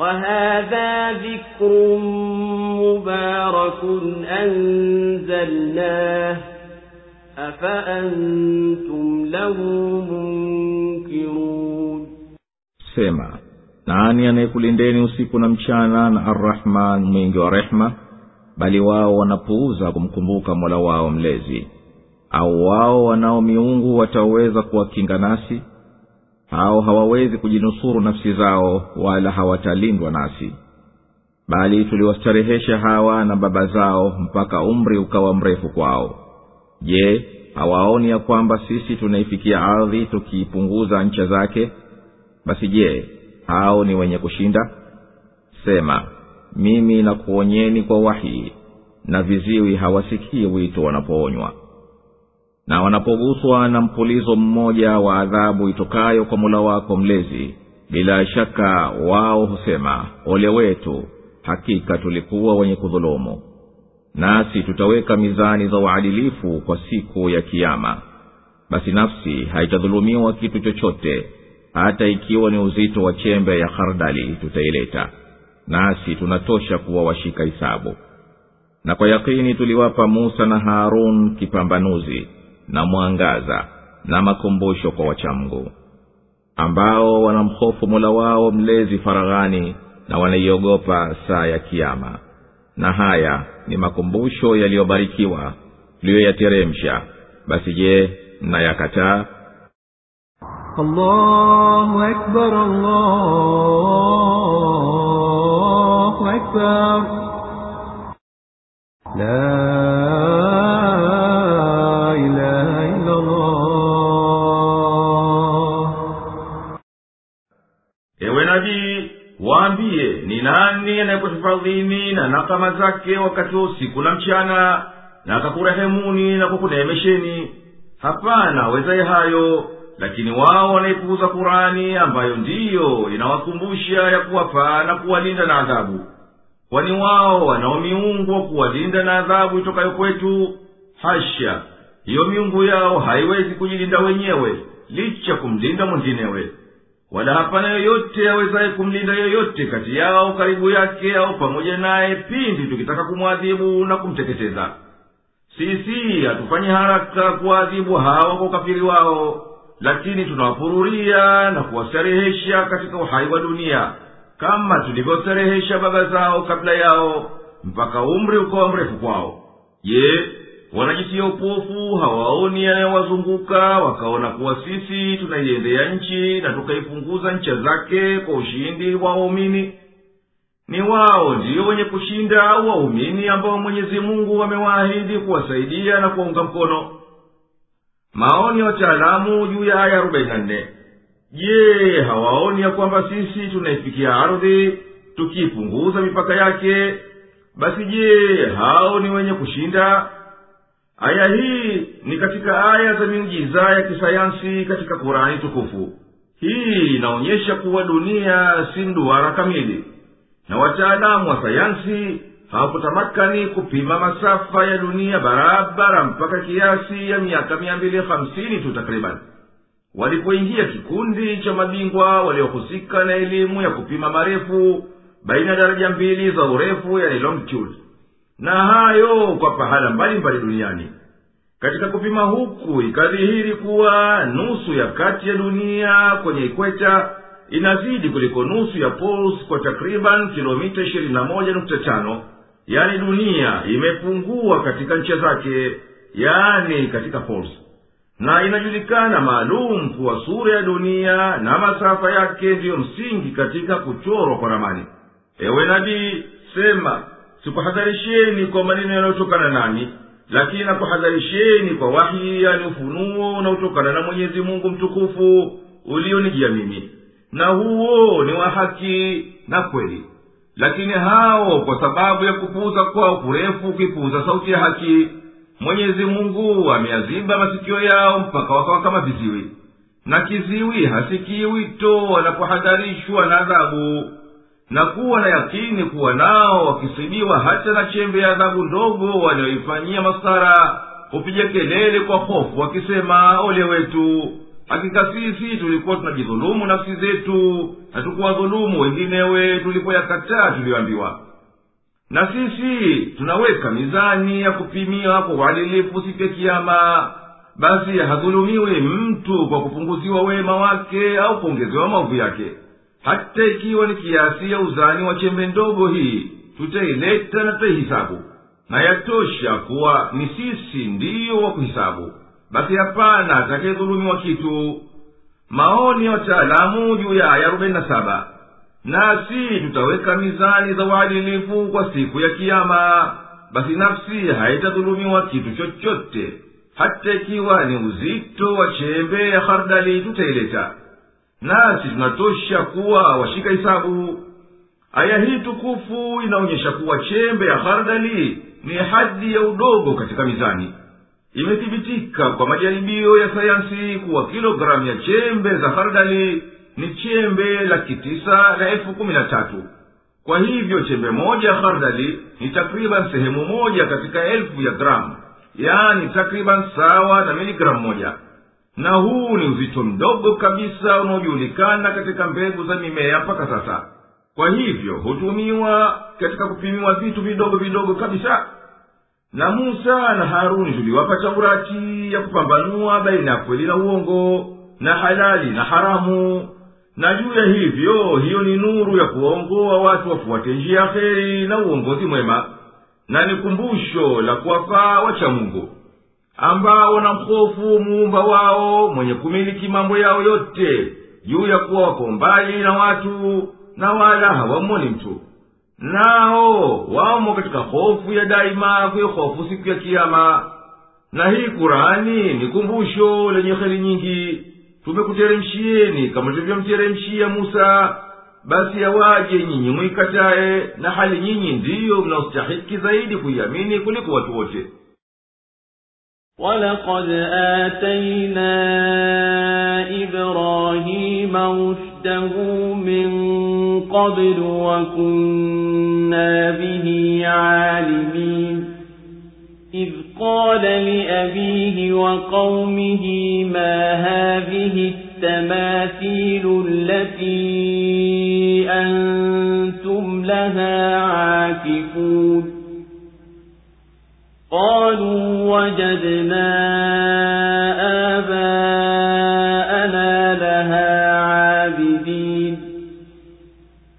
وهذا ذكر مبارك أنزلناه أفأنتم له منكرون sema nani anayekulindeni usiku na mchana na arrahman mwingi wa rehma bali wao wanapuuza kumkumbuka mola wao mlezi au wao wanao miungu wataweza kuwakinga nasi Hao hawawezi kujinusuru nafsi zao wala hawatalindwa nasi. Bali tuliwastarehesha hawa na baba zao mpaka umri ukawa mrefu kwao. Je hawaoni ya kwamba sisi tunaifikia ardhi tukiipunguza ncha zake? Basi je hao ni wenye kushinda? Sema mimi nakuonyeni kwa wahi na viziwi hawasikii wito wanapoonywa na wanapoguswa na mpulizo mmoja wa adhabu itokayo kwa mula wako mlezi bila shaka wao husema ole wetu hakika tulikuwa wenye kudhulumu. Nasi tutaweka mizani za uadilifu kwa siku ya kiama basi nafsi haitadhulumiwa kitu chochote hata ikiwa ni uzito wa chembe ya khardali tutaileta. Nasi tunatosha kuwa washika hisabu. Na kwa yakini tuliwapa musa na harun kipambanuzi na mwangaza na makumbusho kwa wachamgu ambao wanamhofu mola wao mlezi faraghani na wanaiogopa saa ya kiama na haya ni makumbusho yaliyobarikiwa tuliyoyateremsha basi je mnayakataa? Allahu akbar, allahu akbar. La waambie ni nani anayekuhifadhini na nakama zake wakati wa usiku na mchana na akakurehemuni na kukuneemesheni? Hapana wezaye hayo lakini wao wanaipuuza kurani ambayo ndiyo inawakumbusha ya kuwafaa na kuwalinda na adhabu. Kwani wao wanao miungu wa kuwalinda na adhabu itokayo kwetu? Hasha! Hiyo miungu yao haiwezi kujilinda wenyewe licha kumlinda mwinginewe wala hapana yoyote awezaye kumlinda yoyote kati yao karibu yake au pamoja naye pindi tukitaka kumwadhibu na kumteketeza. Sisi hatufanyi haraka kuwaadhibu hawa kwa ukafiri wao lakini tunawapururia na kuwastarehesha katika uhai wa dunia kama tulivyostarehesha baba zao kabla yao mpaka umri ukawa mrefu kwao. Je wanajitia upofu hawaoni yanayowazunguka wakaona kuwa sisi tunaiendea nchi na tukaipunguza ncha zake kwa ushindi wa waumini. Ni wao ndiyo wenye kushinda au waumini ambao mwenyezi mungu amewaahidi kuwasaidia na kuwaunga mkono. Maoni ya wataalamu juu ya aya arobaini na nne. Je hawaoni ya kwamba sisi tunaifikia ardhi tukiipunguza mipaka yake? Basi je hao ni wenye kushinda aya hii ni katika aya za miujiza ya kisayansi katika kurani tukufu. Hii inaonyesha kuwa dunia si mduara kamili na wataalamu wa sayansi hawakutamakani kupima masafa ya dunia barabara mpaka kiasi ya miaka mia mbili hamsini tu takriban. Walipoingia kikundi cha mabingwa waliohusika na elimu ya kupima marefu baina ya daraja mbili za urefu yani longitude na hayo kwa pahala mbalimbali duniani. Katika kupima huku ikadhihiri kuwa nusu ya kati ya dunia kwenye ikweta inazidi kuliko nusu ya pols kwa takriban kilomita ishirini na moja nukta tano. Yani dunia imepungua katika ncha zake yaani katika pols. Na inajulikana maalum kuwa sura ya dunia na masafa yake ndiyo msingi katika kuchorwa kwa ramani. Ewe nabii sema sikuhadharisheni kwa maneno yanayotokana nami lakini nakuhadharisheni kwa wahi yani ufunuo unaotokana na mwenyezi mungu mtukufu ulionijia mimi. Na huo ni wa haki na kweli. Lakini hao kwa sababu ya kupuuza kwao kurefu kuipuuza sauti ya haki mwenyezi mungu ameyaziba masikio yao mpaka wakawa kama viziwi. Na kiziwi hasikii wito wanapohadharishwa na adhabu na kuwa na yakini kuwa nao wakisibiwa hata na chembe ya adhabu ndogo walioifanyia masara hupiga kelele kwa hofu wakisema ole wetu hakika sisi tulikuwa tunajidhulumu nafsi zetu na tukuwadhulumu wenginewe tulipoyakataa tuliyoambiwa. Na sisi tunaweka mizani ya kupimiwa kwa uadilifu siku ya kiama basi hadhulumiwi mtu kwa kupunguziwa wema wake au kuongezewa maovu yake hata ikiwa ni kiasi ya uzani wa chembe ndogo hii. Tutaileta na tutaihisabu na yatosha kuwa ni sisi ndiyo wa kuhisabu. Basi hapana atakayedhulumiwa kitu. Maoni ya wataalamu juu ya aya arobaini na saba. Nasi tutaweka mizani za uadilifu kwa siku ya kiama basi nafsi haitadhulumiwa kitu chochote. Hata ikiwa ni uzito wa chembe ya hardali tutaileta nasi tunatosha kuwa washika hisabu aya hii tukufu inaonyesha kuwa chembe ya hardali ni hadi ya udogo katika mizani. Imethibitika kwa majaribio ya sayansi kuwa kilogramu ya chembe za hardali ni chembe laki tisa na elfu kumi na tatu. Kwa hivyo chembe moja ya hardali ni takriban sehemu moja katika elfu ya gramu. Yaani takriban sawa na miligramu moja na huu ni uzito mdogo kabisa unaojulikana katika mbegu za mimea mpaka sasa. Kwa hivyo hutumiwa katika kupimiwa vitu vidogo vidogo kabisa. Na musa na haruni tuliwapa taurati ya kupambanua baina ya kweli na uongo na halali na haramu. Na juu ya hivyo hiyo ni nuru ya kuwaongoa watu wafuate njia heri na uongozi mwema. Na ni kumbusho la kuwafaa wacha mungu ambao wanamhofu muumba wao mwenye kumiliki mambo yao yote juu ya kuwa wako mbali na watu na wala hawamoni mtu. Nao wamo katika hofu ya daima kuihofu siku ya kiyama. Na hii kurani ni kumbusho lenye heri nyingi. Tumekuteremshieni kama tulivyomteremshia musa. Basi yawaje nyinyi mwikataye na hali nyinyi ndiyo mnaostahiki zaidi kuiamini kuliko watu wote ولقد آتينا إبراهيم رشده من قبل وكنا به عالمين إذ قال لأبيه وقومه ما هذه التماثيل التي أنتم لها عاكفون قالوا وجدنا آباءنا لها عابدين.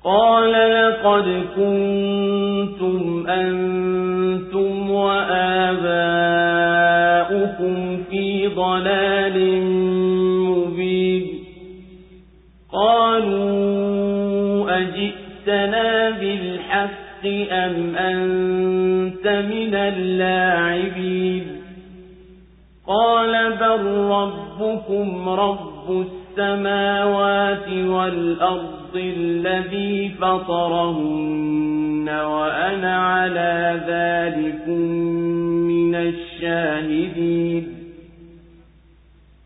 قال لقد كنتم أنتم وآباؤكم في ضلال مبين. قالوا أجئتنا بالحق أم أنت من اللاعبين. قال بل ربكم رب السماوات والأرض الذي فطرهن وأنا على ذلكم من الشاهدين.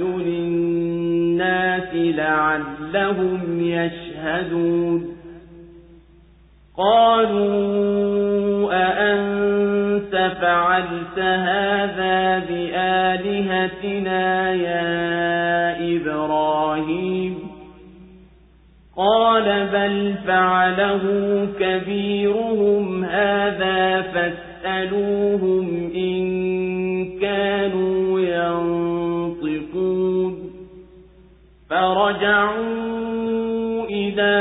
أعين الناس لعلهم يشهدون. قالوا أأنت فعلت هذا بآلهتنا يا إبراهيم؟ قال بل فعله كبيرهم هذا فاسألوهم إن فرجعوا إلى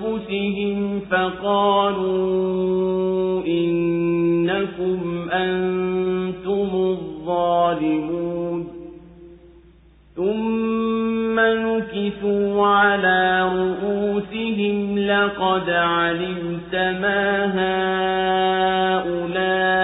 أنفسهم فقالوا إنكم أنتم الظالمون. ثم نكثوا على رؤوسهم لقد علمت ما هؤلاء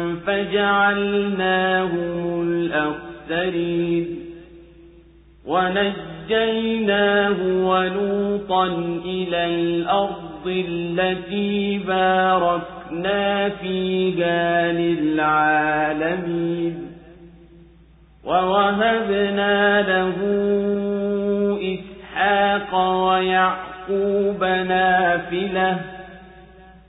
فجعلناهم الأخسرين ونجيناه ولوطا إلى الأرض التي باركنا فيها للعالمين ووهبنا له إسحاق ويعقوب نافلة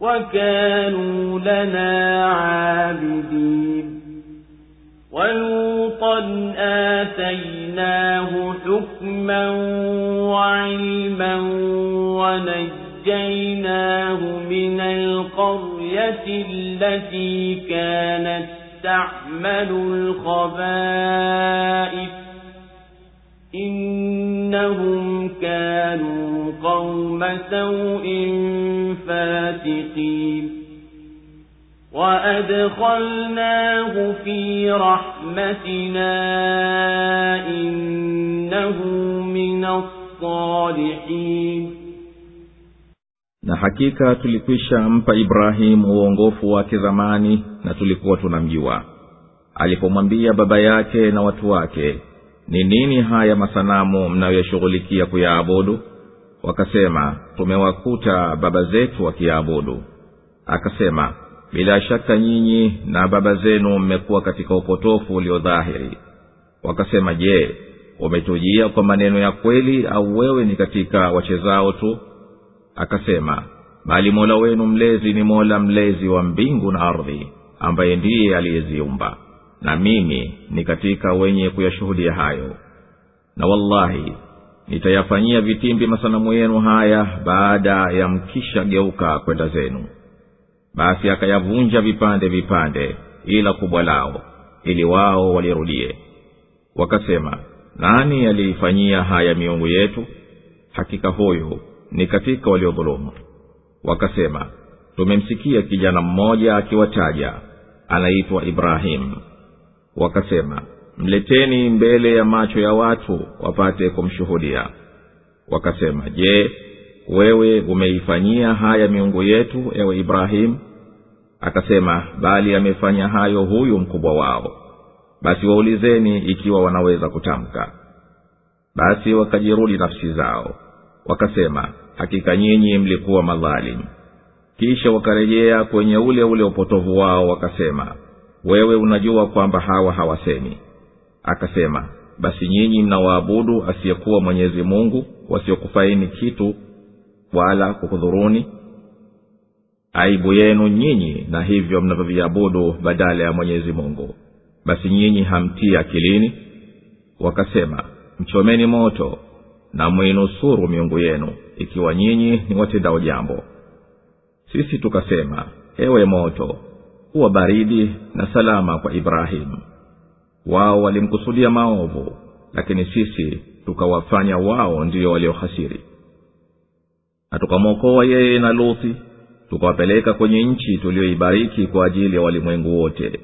وكانوا لنا عابدين ولوطا آتيناه حكما وعلما ونجيناه من القرية التي كانت تعمل الخبائث. إنهم كانوا قوم سوء فاتقين وأدخلناه في رحمتنا إنه من الصالحين na hakika tulikwisha mpa ibrahimu uongofu wake zamani na tulikuwa tunamjua alipomwambia baba yake na watu wake ni nini haya masanamu mnayoyashughulikia kuyaabudu? Wakasema tumewakuta baba zetu wakiyaabudu akasema bila shaka nyinyi na baba zenu mmekuwa katika upotofu uliodhahiri wakasema je umetujia kwa maneno ya kweli au wewe ni katika wachezao tu? Akasema bali mola wenu mlezi ni mola mlezi wa mbingu na ardhi ambaye ndiye aliyeziumba na mimi ni katika wenye kuyashuhudia hayo. Na wallahi nitayafanyia vitimbi masanamu yenu haya baada ya mkishageuka kwenda zenu. Basi akayavunja vipande vipande ila kubwa lao ili wao walirudie. Wakasema nani aliifanyia haya miungu yetu? Hakika huyu ni katika waliodhulumu. Wakasema tumemsikia kijana mmoja akiwataja anaitwa ibrahimu wakasema mleteni mbele ya macho ya watu wapate kumshuhudia. Wakasema je wewe umeifanyia haya miungu yetu ewe ibrahimu akasema bali amefanya hayo huyu mkubwa wao. Basi waulizeni ikiwa wanaweza kutamka. Basi wakajirudi nafsi zao. Wakasema hakika nyinyi mlikuwa madhalimu kisha wakarejea kwenye ule ule upotovu wao wakasema wewe unajua kwamba hawa hawasemi. Akasema basi nyinyi mnawaabudu asiyekuwa mwenyezi mungu wasiokufaini kitu wala kukudhuruni aibu yenu nyinyi na hivyo mnavyoviabudu badala ya mwenyezi mungu. Basi nyinyi hamtii akilini? Wakasema mchomeni moto na mwinusuru miungu yenu ikiwa nyinyi ni watendao jambo. Sisi tukasema ewe moto huwa baridi na salama kwa ibrahimu wao walimkusudia maovu lakini sisi tukawafanya wao ndiyo waliohasiri. Na tukamwokoa yeye na luthi tukawapeleka kwenye nchi tuliyoibariki kwa ajili ya walimwengu wote.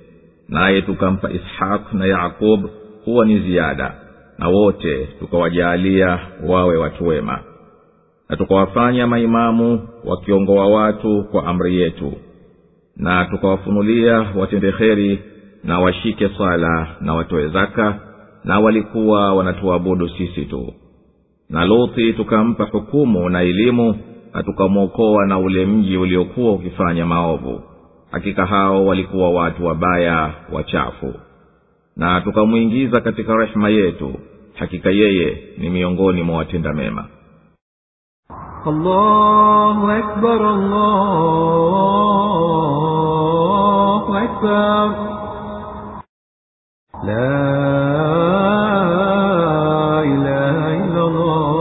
Naye tukampa ishaq na yakub huwa ni ziada na wote tukawajaalia wawe watu wema. Na tukawafanya maimamu wakiongoa watu kwa amri yetu na tukawafunulia watende kheri na washike swala na watoe zaka na walikuwa wanatuabudu sisi tu. Na luthi tukampa hukumu na elimu na tukamwokoa na ule mji uliokuwa ukifanya maovu. Hakika hao walikuwa watu wabaya wachafu. Na tukamwingiza katika rehema yetu. Hakika yeye ni miongoni mwa watenda mema. Allahu akbar, allahu أكبر لا إله إلا الله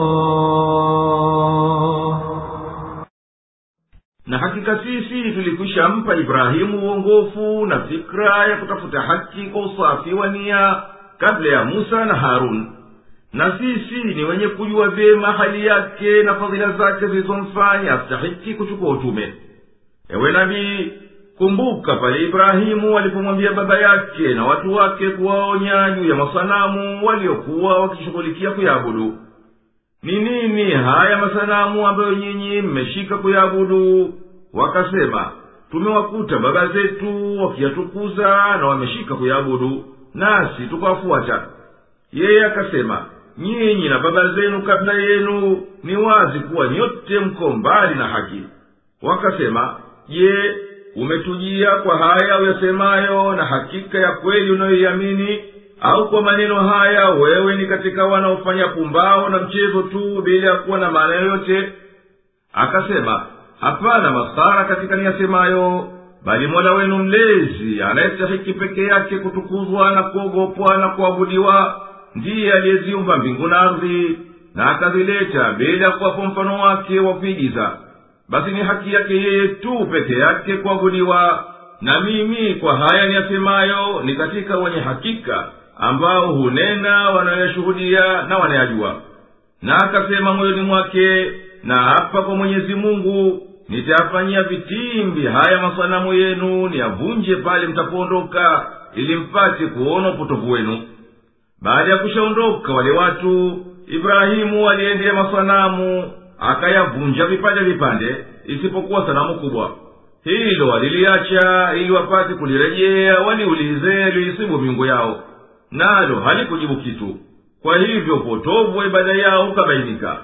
na hakika sisi tulikwisha mpa ibrahimu uongofu na fikra ya kutafuta haki kwa usafi wa nia kabla ya musa na harun na sisi ni wenye kujua vyema hali yake na fadhila zake zilizomfanya astahiki kuchukua utume ewe nabii kumbuka pale ibrahimu alipomwambia baba yake na watu wake kuwaonya juu ya masanamu waliokuwa wakishughulikia kuyaabudu ni nini haya masanamu ambayo nyinyi mmeshika kuyaabudu wakasema tumewakuta baba zetu wakiyatukuza na wameshika kuyaabudu nasi tukawafuata. Yeye akasema nyinyi na baba zenu kabla yenu ni wazi kuwa nyote mko mbali na haki. Wakasema je umetujia kwa haya uyasemayo na hakika ya kweli unayoiamini au kwa maneno haya wewe ni katika wanaofanya pumbao na mchezo tu bila ya kuwa na maana yoyote? Akasema hapana masara katika niyasemayo bali mola wenu mlezi anayestahiki peke yake kutukuzwa na kuogopwa na kuabudiwa ndiye aliyeziumba mbingu na ardhi na akazileta bila kuwapo mfano wake wa kuigiza basi ni haki yake yeye tu peke yake kuabudiwa. Na mimi kwa haya niyasemayo ni katika wenye hakika ambao hunena wanayoyashuhudia na wanayajua. Na akasema moyoni mwake na hapa kwa mwenyezi mungu nitayafanyia vitimbi haya masanamu yenu niyavunje pale mtapoondoka ili mpate kuona upotovu wenu. Baada ya kushaondoka wale watu ibrahimu aliendea masanamu akayavunja vipande vipande isipokuwa sanamu kubwa. Hilo waliliacha ili wapate kulirejea waliulize liisibu miungu yao. Nalo halikujibu kitu. Kwa hivyo upotovu wa ibada yao ukabainika.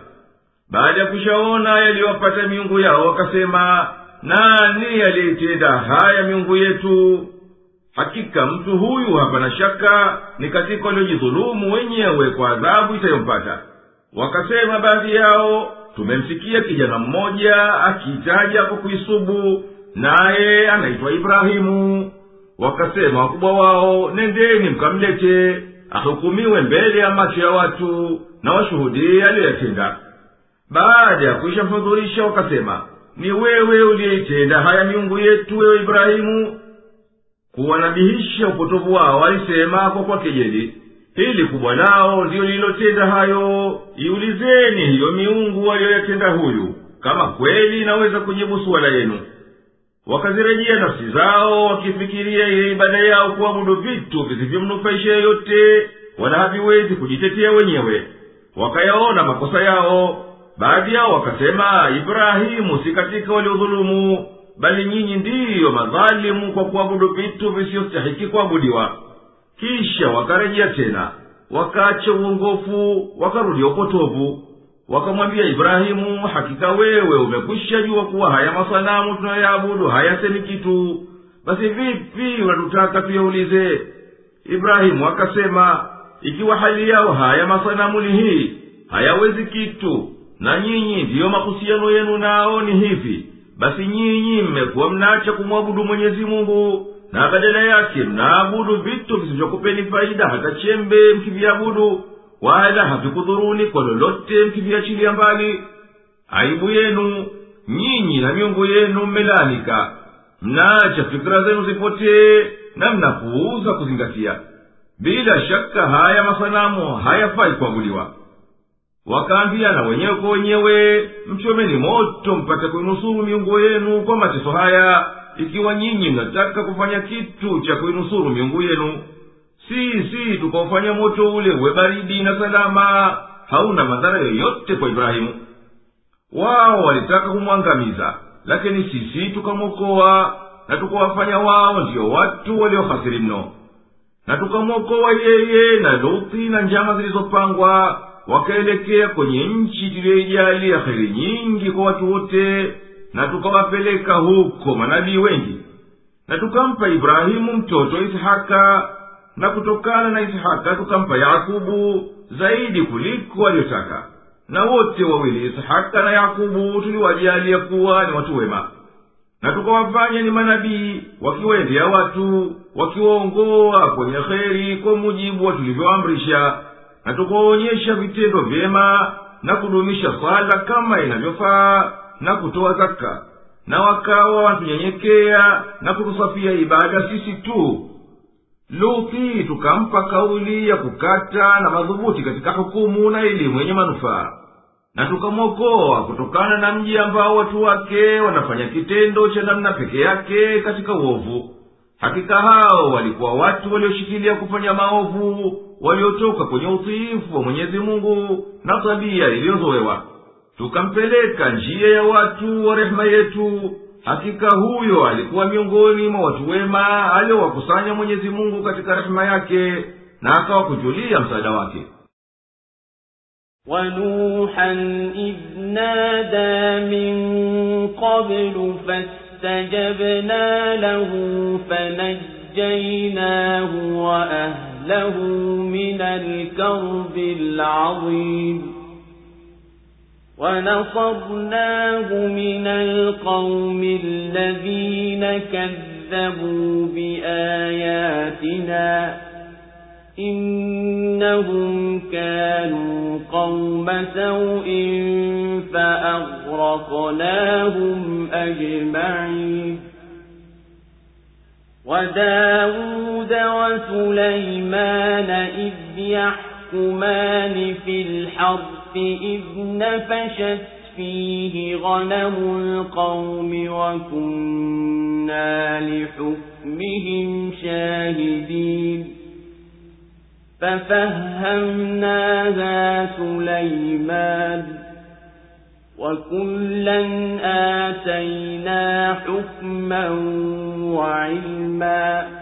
Baada ya kushaona yaliwapata miungu yao wakasema nani aliyeitenda haya miungu yetu? Hakika mtu huyu hapana shaka ni katika waliojidhulumu wenyewe kwa adhabu itayompata. Wakasema baadhi yao tumemsikia kijana mmoja akitaja kwa kuisubu naye anaitwa ibrahimu. Wakasema wakubwa wao nendeni mkamlete ahukumiwe mbele ya macho ya watu na washuhudie aliyoyatenda baada ya kuisha mhudhurisha wakasema ni wewe uliyeitenda haya miungu yetu wewe ibrahimu? Kuwanabihisha upotovu wao alisema kwa kwa hili kubwa lao ndiyo lililotenda hayo. Iulizeni hiyo miungu aliyoyatenda huyu kama kweli inaweza kujibu suala yenu wakazirejea nafsi zao wakifikiria ile ibada yao kuabudu vitu visivyomnufaisha yeyote wala haviwezi kujitetea wenyewe. Wakayaona makosa yao. Baadhi yao wakasema ibrahimu si katika waliodhulumu bali nyinyi ndiyo madhalimu kwa kuabudu vitu visiyostahiki kuabudiwa kisha wakarejea tena. Wakaacha uongofu wakarudia upotovu. Wakamwambia ibrahimu hakika wewe umekwisha jua kuwa haya masanamu tunayoyaabudu hayasemi kitu. Basi vipi unatutaka tuyaulize? Ibrahimu akasema ikiwa hali yao haya masanamu ni hii hayawezi kitu. Na nyinyi ndiyo mahusiano yenu nao ni hivi. Basi nyinyi mmekuwa mnaacha kumwabudu mwenyezi mungu na badala yake mnaabudu vitu visivyokupeni faida hata chembe mkiviabudu wala havikudhuruni kwa lolote mkiviachilia mbali. Aibu yenu nyinyi na miungu yenu mmelanika mnaacha fikira zenu zipotee na mnapuuza kuzingatia. Bila shaka haya masanamu hayafai kuabudiwa. Wakaambiana wenyewe kwa wenyewe mchomeni moto mpate kuinusuru miungu yenu kwa mateso haya ikiwa nyinyi mnataka kufanya kitu cha kuinusuru miungu yenu sisi tukaufanya moto ule uwe baridi na salama. Hauna madhara yoyote kwa ibrahimu. Wao walitaka kumwangamiza lakini sisi tukamwokoa na tukawafanya wao ndiyo watu waliohasiri mno. Na tukamwokoa yeye na luthi na njama zilizopangwa wakaelekea kwenye nchi tuliyoijali ya heri nyingi kwa watu wote na tukawapeleka huko manabii wengi. Na tukampa ibrahimu mtoto ishaka na kutokana na ishaka tukampa yakubu zaidi kuliko aliyotaka na wote wawili ishaka na yakubu tuliwajalia kuwa ni watu wema. Na tukawafanya ni manabii wakiwaendea watu wakiwaongoa kwenye kheri kwa mujibu wa tulivyoamrisha. Na tukawaonyesha vitendo vyema na kudumisha swala kama inavyofaa na kutoa zaka na wakawa wantunyenyekea na kutusafia ibada sisi tu. Luthi tukampa kauli ya kukata na madhubuti katika hukumu na elimu yenye manufaa. Na tukamwokoa kutokana na mji ambao watu wake wanafanya kitendo cha namna peke yake katika uovu. Hakika hao walikuwa watu walioshikilia kufanya maovu waliotoka kwenye utiifu wa mwenyezi mungu na tabia iliyozowewa tukampeleka njia ya watu wa rehema yetu hakika huyo alikuwa miongoni mwa watu wema aliowakusanya mwenyezi mungu katika rehema yake na akawakujulia msaada wake ونوحا إذ نادى من قبل فاستجبنا له فنجيناه وأهله من الكرب العظيم ونصرناه من القوم الذين كذبوا بآياتنا إنهم كانوا قوم سوء فأغرقناهم أجمعين وداود وسليمان إذ يحكمان في الحرث إذ نفشت فيه غنم القوم وكنا لحكمهم شاهدين ففهمناها سليمان وكلا آتينا حكما وعلما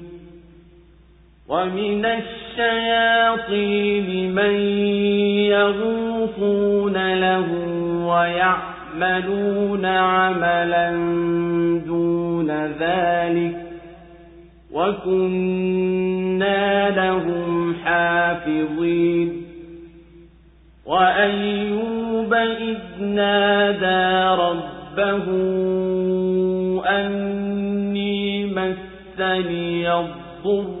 ومن الشياطين من يغوصون له ويعملون عملا دون ذلك وكنا لهم حافظين وأيوب إذ نادى ربه أني مسني الضر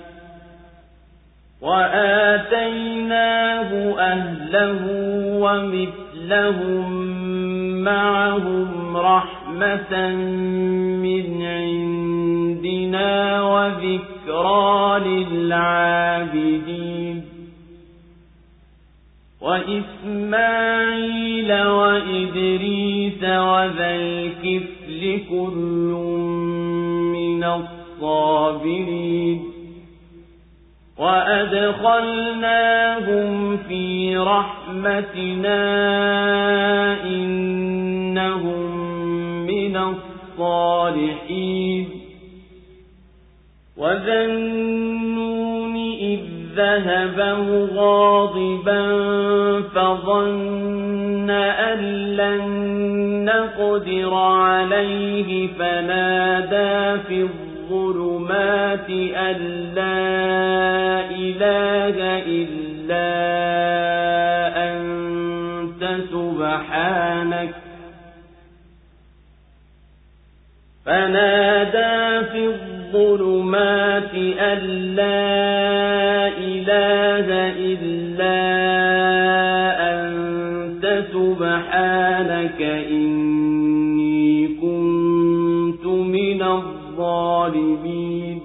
وآتيناه أهله ومثلهم معهم رحمة من عندنا وذكرى للعابدين وإسماعيل وإدريس وذا الكفل كل من الصابرين وأدخلناهم في رحمتنا إنهم من الصالحين وذا النون إذ ذهب مغاضبا فظن أن لن نقدر عليه فنادى في الظلمات أن لا إله إلا أنت سبحانك. فنادى في الظلمات أن لا إله إلا أنت سبحانك إني الظالمين.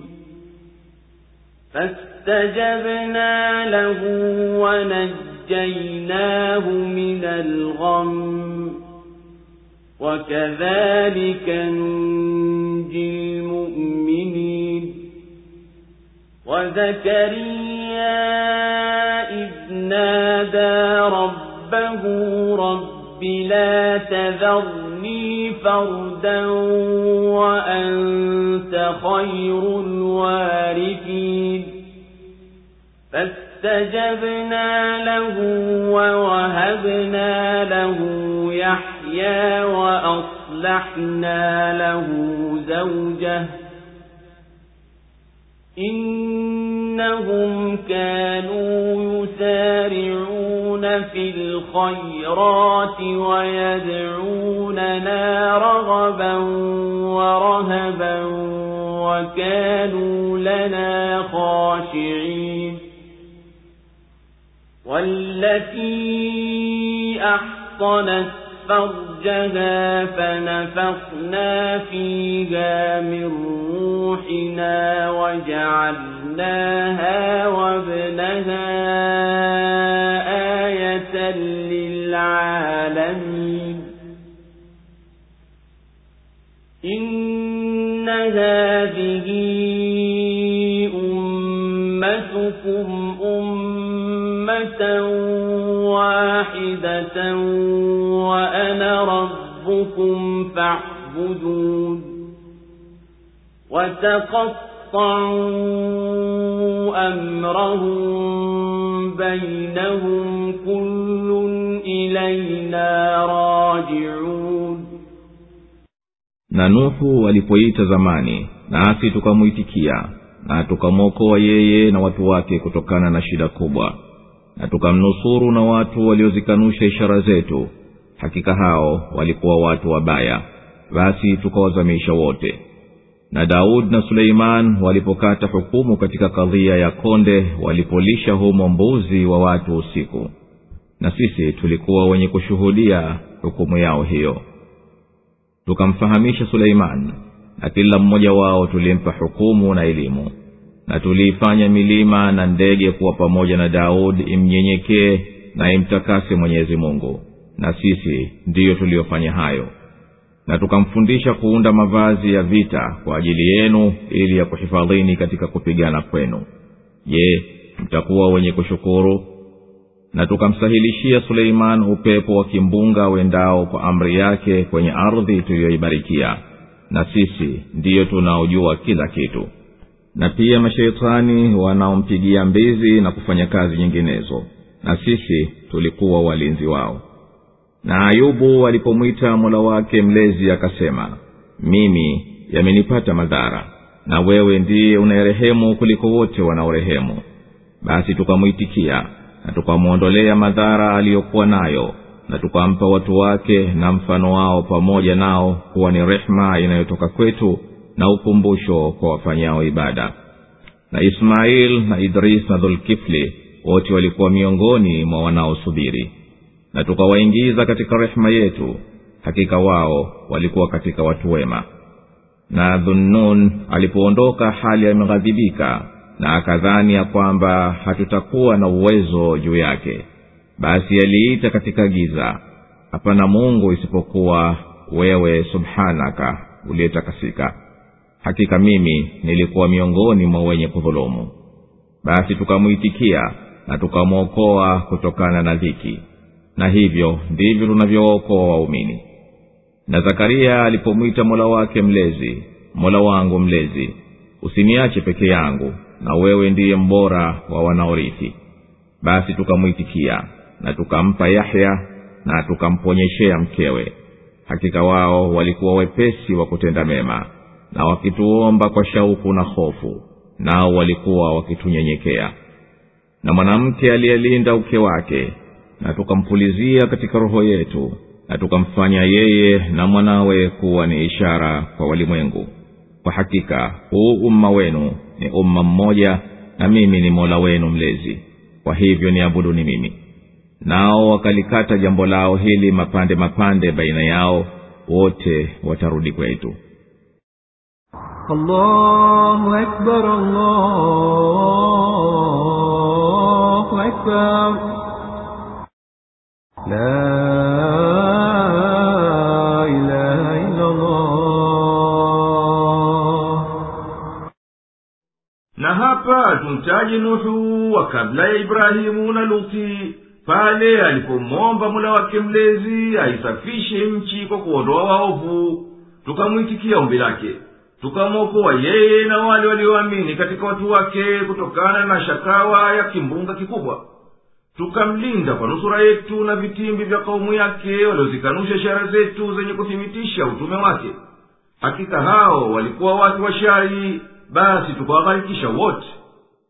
فاستجبنا له ونجيناه من الغم. وكذلك ننجي المؤمنين. وزكريا إذ نادى ربه رب لا تذرني فردا وأنت خير الوارثين فاستجبنا له ووهبنا له يحيى وأصلحنا له زوجه إنهم كانوا يسارعون في الخيرات ويدعوننا رغبا ورهبا وكانوا لنا خاشعين. والتي أحصنت فرجها فنفخنا فيها من روحنا وجعلناها وابنها للعالمين. إن هذه أمتكم أمة واحدة وأنا ربكم فاعبدون. وتقطعوا أمرهم بينهم كل إلينا راجعون na nuhu alipoita zamani nasi tukamwitikia na tukamwokoa yeye na watu wake kutokana na shida kubwa na tukamnusuru na watu waliozikanusha ishara zetu hakika hao walikuwa watu wabaya basi tukawazamisha wote na daudi na suleiman walipokata hukumu katika kadhia ya konde walipolisha humo mbuzi wa watu usiku. Na sisi tulikuwa wenye kushuhudia hukumu yao hiyo. Tukamfahamisha suleiman na kila mmoja wao tulimpa hukumu na elimu. Na tuliifanya milima na ndege kuwa pamoja na daudi imnyenyekee na imtakase mwenyezi mungu. Na sisi ndiyo tuliyofanya hayo na tukamfundisha kuunda mavazi ya vita kwa ajili yenu ili ya kuhifadhini katika kupigana kwenu. Je mtakuwa wenye kushukuru? Na tukamsahilishia suleiman upepo wa kimbunga wendao kwa amri yake kwenye ardhi tuliyoibarikia na sisi ndiyo tunaojua kila kitu. Na pia masheitani wanaompigia mbizi na kufanya kazi nyinginezo na sisi tulikuwa walinzi wao na ayubu alipomwita mola wake mlezi akasema mimi yamenipata madhara na wewe ndiye unayerehemu kuliko wote wanaorehemu. Basi tukamwitikia na tukamwondolea madhara aliyokuwa nayo na tukampa watu wake na mfano wao pamoja nao kuwa ni rehema inayotoka kwetu na ukumbusho kwa wafanyao ibada. Na ismail na idris na dhulkifli wote walikuwa miongoni mwa wanaosubiri na tukawaingiza katika rehema yetu hakika wao walikuwa katika watu wema. Na dhunnun alipoondoka hali ameghadhibika na akadhani ya kwamba hatutakuwa na uwezo juu yake. Basi aliita katika giza hapana mungu isipokuwa wewe subhanaka uliyetakasika. Hakika mimi nilikuwa miongoni mwa wenye kudhulumu. Basi tukamwitikia na tukamwokoa kutokana na dhiki na hivyo ndivyo tunavyookoa waumini. Na zakaria alipomwita mola wake mlezi mola wangu mlezi usiniache peke yangu na wewe ndiye mbora wa wanaorithi. Basi tukamwitikia na tukampa yahya na tukamponyeshea mkewe. Hakika wao walikuwa wepesi wa kutenda mema na wakituomba kwa shauku na hofu nao walikuwa wakitunyenyekea. Na mwanamke aliyelinda uke wake na tukampulizia katika roho yetu na tukamfanya yeye na mwanawe kuwa ni ishara kwa walimwengu. Kwa hakika huu umma wenu ni umma mmoja na mimi ni mola wenu mlezi. Kwa hivyo niabuduni mimi. Nao wakalikata jambo lao hili mapande mapande baina yao wote watarudi kwetu. Allahu akbar, allahu akbar لا إله إلا الله na hapa tumtaje nuhu wa kabla ya ibrahimu na luti pale alipomwomba mula wake mlezi aisafishe nchi kwa kuondoa waovu tukamwitikia ombi lake tukamwokoa yeye na wale walioamini katika watu wake kutokana na shakawa ya kimbunga kikubwa tukamlinda kwa nusura yetu na vitimbi vya kaumu yake waliozikanusha ishara zetu zenye kuthibitisha utume wake. Hakika hao walikuwa watu wa shari basi tukawagharikisha wote.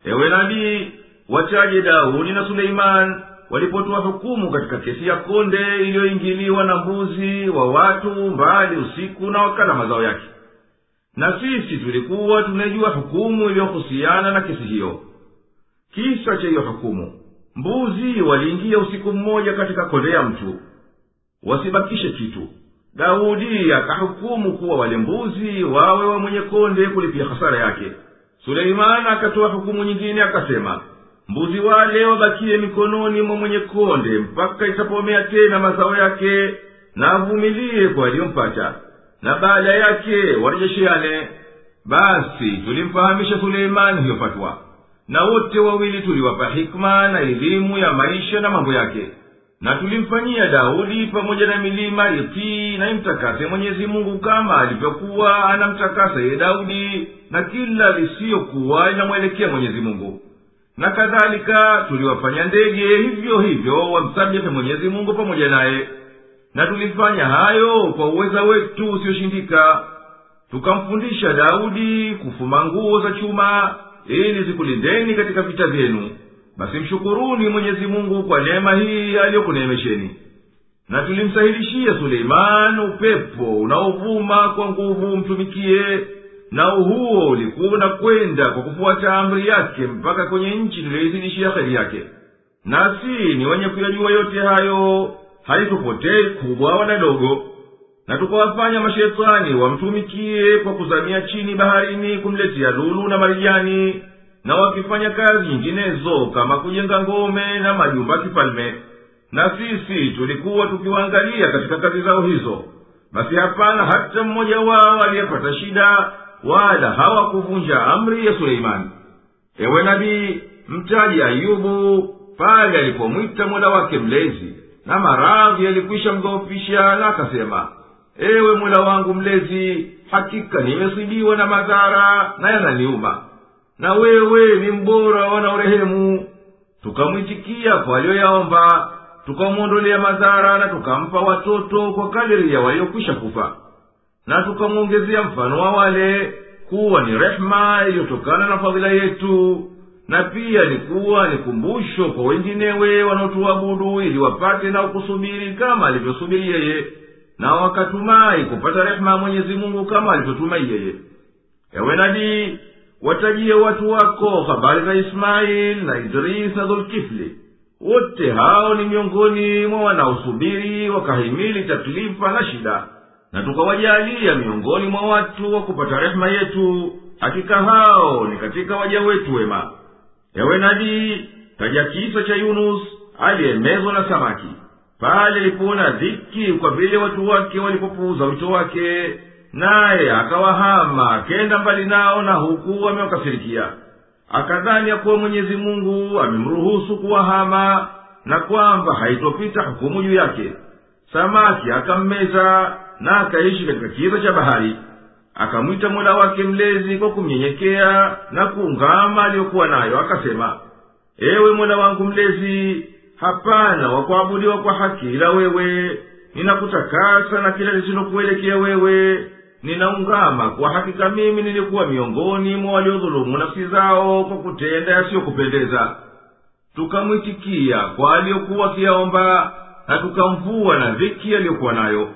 Ewe nabii wachaje daudi na suleiman walipotoa hukumu katika kesi ya konde iliyoingiliwa na mbuzi wa watu mbali usiku na wakala mazao yake. Na sisi tulikuwa tunajua hukumu iliyohusiana na kesi hiyo. Kisa cha hiyo hukumu mbuzi waliingia usiku mmoja katika konde ya mtu. Wasibakishe kitu. Daudi akahukumu kuwa wale mbuzi wawe wa mwenye konde kulipia hasara yake. Suleimani akatoa hukumu nyingine akasema mbuzi wale wabakie mikononi mwa mwenye konde mpaka itapomea tena mazao yake na avumilie kwa na baada yake warejesheane basi tulimfahamisha suleimani hiyo fatwa na wote wawili tuliwapa hikma na elimu ya maisha na mambo yake. Na tulimfanyia daudi pamoja na milima itii na imtakase mwenyezi mungu kama alivyokuwa anamtakasa ye daudi na kila lisiyokuwa inamwelekea mwenyezi mungu. Na kadhalika tuliwafanya ndege hivyo hivyo wamsabihe mwenyezi mungu pamoja naye. Na tulifanya hayo kwa uweza wetu usiyoshindika tukamfundisha daudi kufuma nguo za chuma ili zikulindeni katika vita vyenu basi mshukuruni mwenyezi mungu kwa neema hii aliyokuneemesheni. Na tulimsahilishia suleiman upepo unaovuma kwa nguvu mtumikie nao huo ulikuwa unakwenda kwa kufuata amri yake mpaka kwenye nchi tuliyoizidishia heri yake. Nasi ni wenye kuyajua yote hayo haitupotei kubwa wala dogo na tukawafanya mashetani wamtumikie kwa kuzamia chini baharini kumletea lulu na marijani na wakifanya kazi nyinginezo kama kujenga ngome na majumba kifalme. Na sisi tulikuwa tukiwaangalia katika kazi zao hizo. Basi hapana hata mmoja wao aliyepata shida wala hawakuvunja amri ya suleimani. Ewe nabii mtaji ayubu pale alipomwita mola wake mlezi na maradhi yalikwisha mdhoofisha na akasema ewe mola wangu mlezi hakika nimesibiwa na madhara na yananiuma. Na wewe ni mbora wanaorehemu. Tukamwitikia kwa aliyoyaomba tukamwondolea madhara na tukampa watoto kwa kadiri ya waliokwisha kufa. Na tukamwongezea mfano wa wale kuwa ni rehema iliyotokana na fadhila yetu na pia ni kuwa ni kumbusho kwa wenginewe wanaotuabudu ili wapate na kusubiri kama alivyosubiri yeye na wakatumai kupata rehema ya mwenyezi mungu kama alivyotumai yeye. Ewe nabii watajie watu wako habari za ismaili na idris na dhulkifli. Wote hao ni miongoni mwa wanaosubiri wakahimili taklifa na shida. Na tukawajalia miongoni mwa watu wa kupata rehema yetu hakika hao ni katika waja wetu wema. Ewe nabii taja kisa cha yunus aliyemezwa na samaki pale alipoona dhiki kwa vile watu wake walipopuuza wito wake naye akawahama akenda mbali nao na huku amewakasirikia akadhani ya kuwa mwenyezi mungu amemruhusu kuwahama na kwamba haitopita hukumu juu yake. Samaki akammeza na akaishi katika kiza cha bahari. Akamwita mola wake mlezi kwa kumnyenyekea na kuungama aliyokuwa nayo akasema ewe mola wangu mlezi hapana wakuabudiwa kwa haki ila wewe. Ninakutakasa na kila lisilokuelekea wewe. Ninaungama kwa hakika mimi nilikuwa miongoni mwa waliodhulumu nafsi zao kwa kutenda yasiyokupendeza. Tukamwitikia kwa aliyokuwa akiyaomba na tukamvua na dhiki aliyokuwa nayo.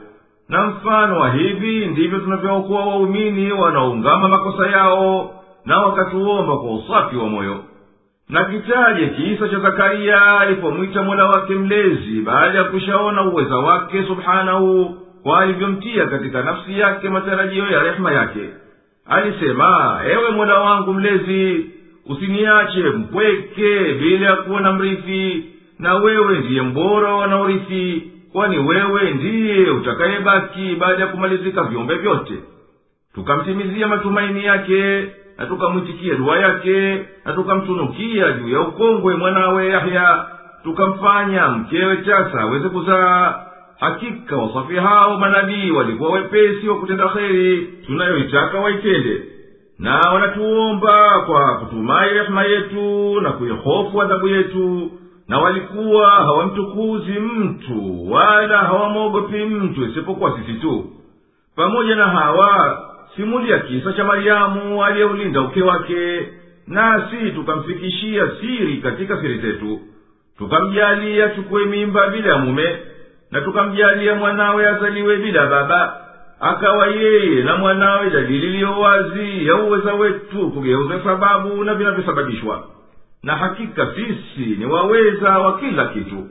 Na mfano wa hivi ndivyo tunavyookoa waumini wanaungama makosa yao na wakatuomba kwa usafi wa moyo na kitaje kisa cha zakariya alipomwita mola wake mlezi baada ya kushaona uweza wake subhanahu kwa alivyomtia katika nafsi yake matarajio ya rehema yake. Alisema ewe mola wangu mlezi usiniache mpweke bila ya kuona na mrithi na wewe ndiye mbora wanaorithi kwani wewe ndiye utakayebaki baada ya kumalizika viumbe vyote. Tukamtimizia matumaini yake na tukamwitikia dua yake na tukamtunukia juu ya ukongwe mwanawe yahya. Tukamfanya mkewe chasa aweze kuzaa. Hakika wasafi hao manabii walikuwa wepesi wa kutenda kheri. Tunayoitaka waitende. Na wanatuomba kwa kutumai rehema yetu na kuihofu adhabu yetu. Na walikuwa hawamtukuzi mtu wala hawamwogopi mtu isipokuwa sisi tu. Pamoja na hawa simulia kisa cha maryamu aliyeulinda uke wake nasi tukamfikishia siri katika siri zetu. Tukamjalia chukue mimba bila ya mume na tukamjalia mwanawe azaliwe bila baba. Akawa yeye na mwanawe dalili iliyo wazi ya uweza wetu kugeuza sababu na vinavyosababishwa. Na hakika sisi ni waweza wa kila kitu.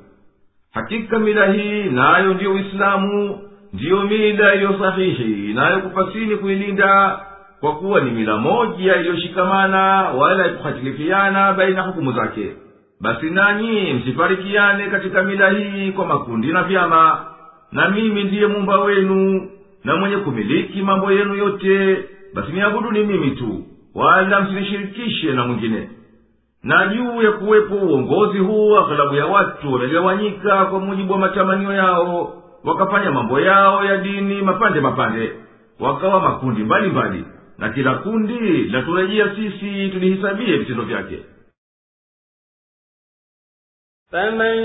Hakika mila hii nayo ndiyo uislamu ndiyo mila iliyo sahihi nayo kupasini kuilinda kwa kuwa ni mila moja iliyoshikamana wala ikuhatilifiana baina hukumu zake. Basi nanyi msifarikiane katika mila hii kwa makundi na vyama na mimi ndiye mumba wenu na mwenye kumiliki mambo yenu yote. Basi niabuduni mimi tu wala msinishirikishe na mwingine. Na juu ya kuwepo uongozi huu aghalabu ya watu wamegawanyika kwa mujibu wa matamanio yao wakafanya mambo yao ya dini mapande mapande wakawa makundi mbalimbali mbali. na kila kundi laturejea sisi tulihisabie vitendo vyake فمن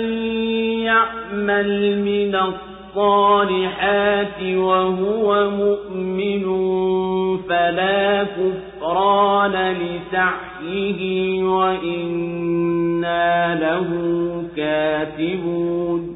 يعمل من الصالحات وهو مؤمن فلا كفران لسعيه وإنا له كاتبون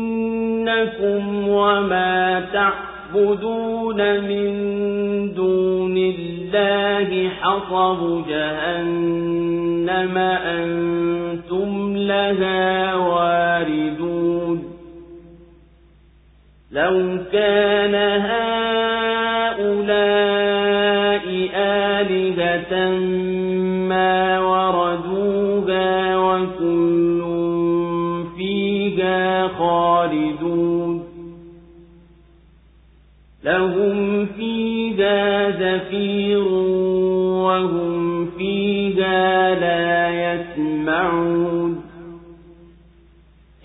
إنكم وما تعبدون من دون الله حصب جهنم أنتم لها واردون. لو كان هؤلاء آلهة لهم فيها زفير وهم فيها لا يسمعون.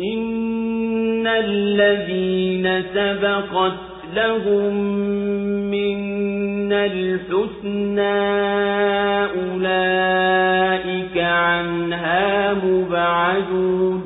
إن الذين سبقت لهم منا الحسنى أولئك عنها مبعدون.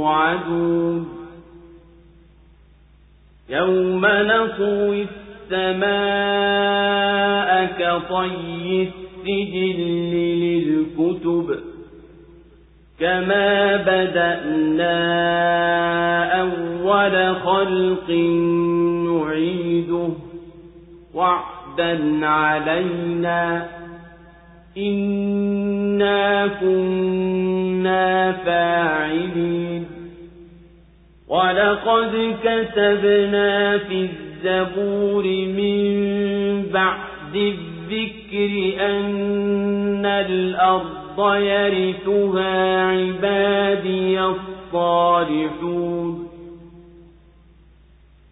توعدون يوم نطوي السماء كطي السجل للكتب كما بدأنا أول خلق نعيده وعدا علينا إنا كنا فاعلين ولقد كتبنا في الزبور من بعد الذكر أن الأرض يرثها عبادي الصالحون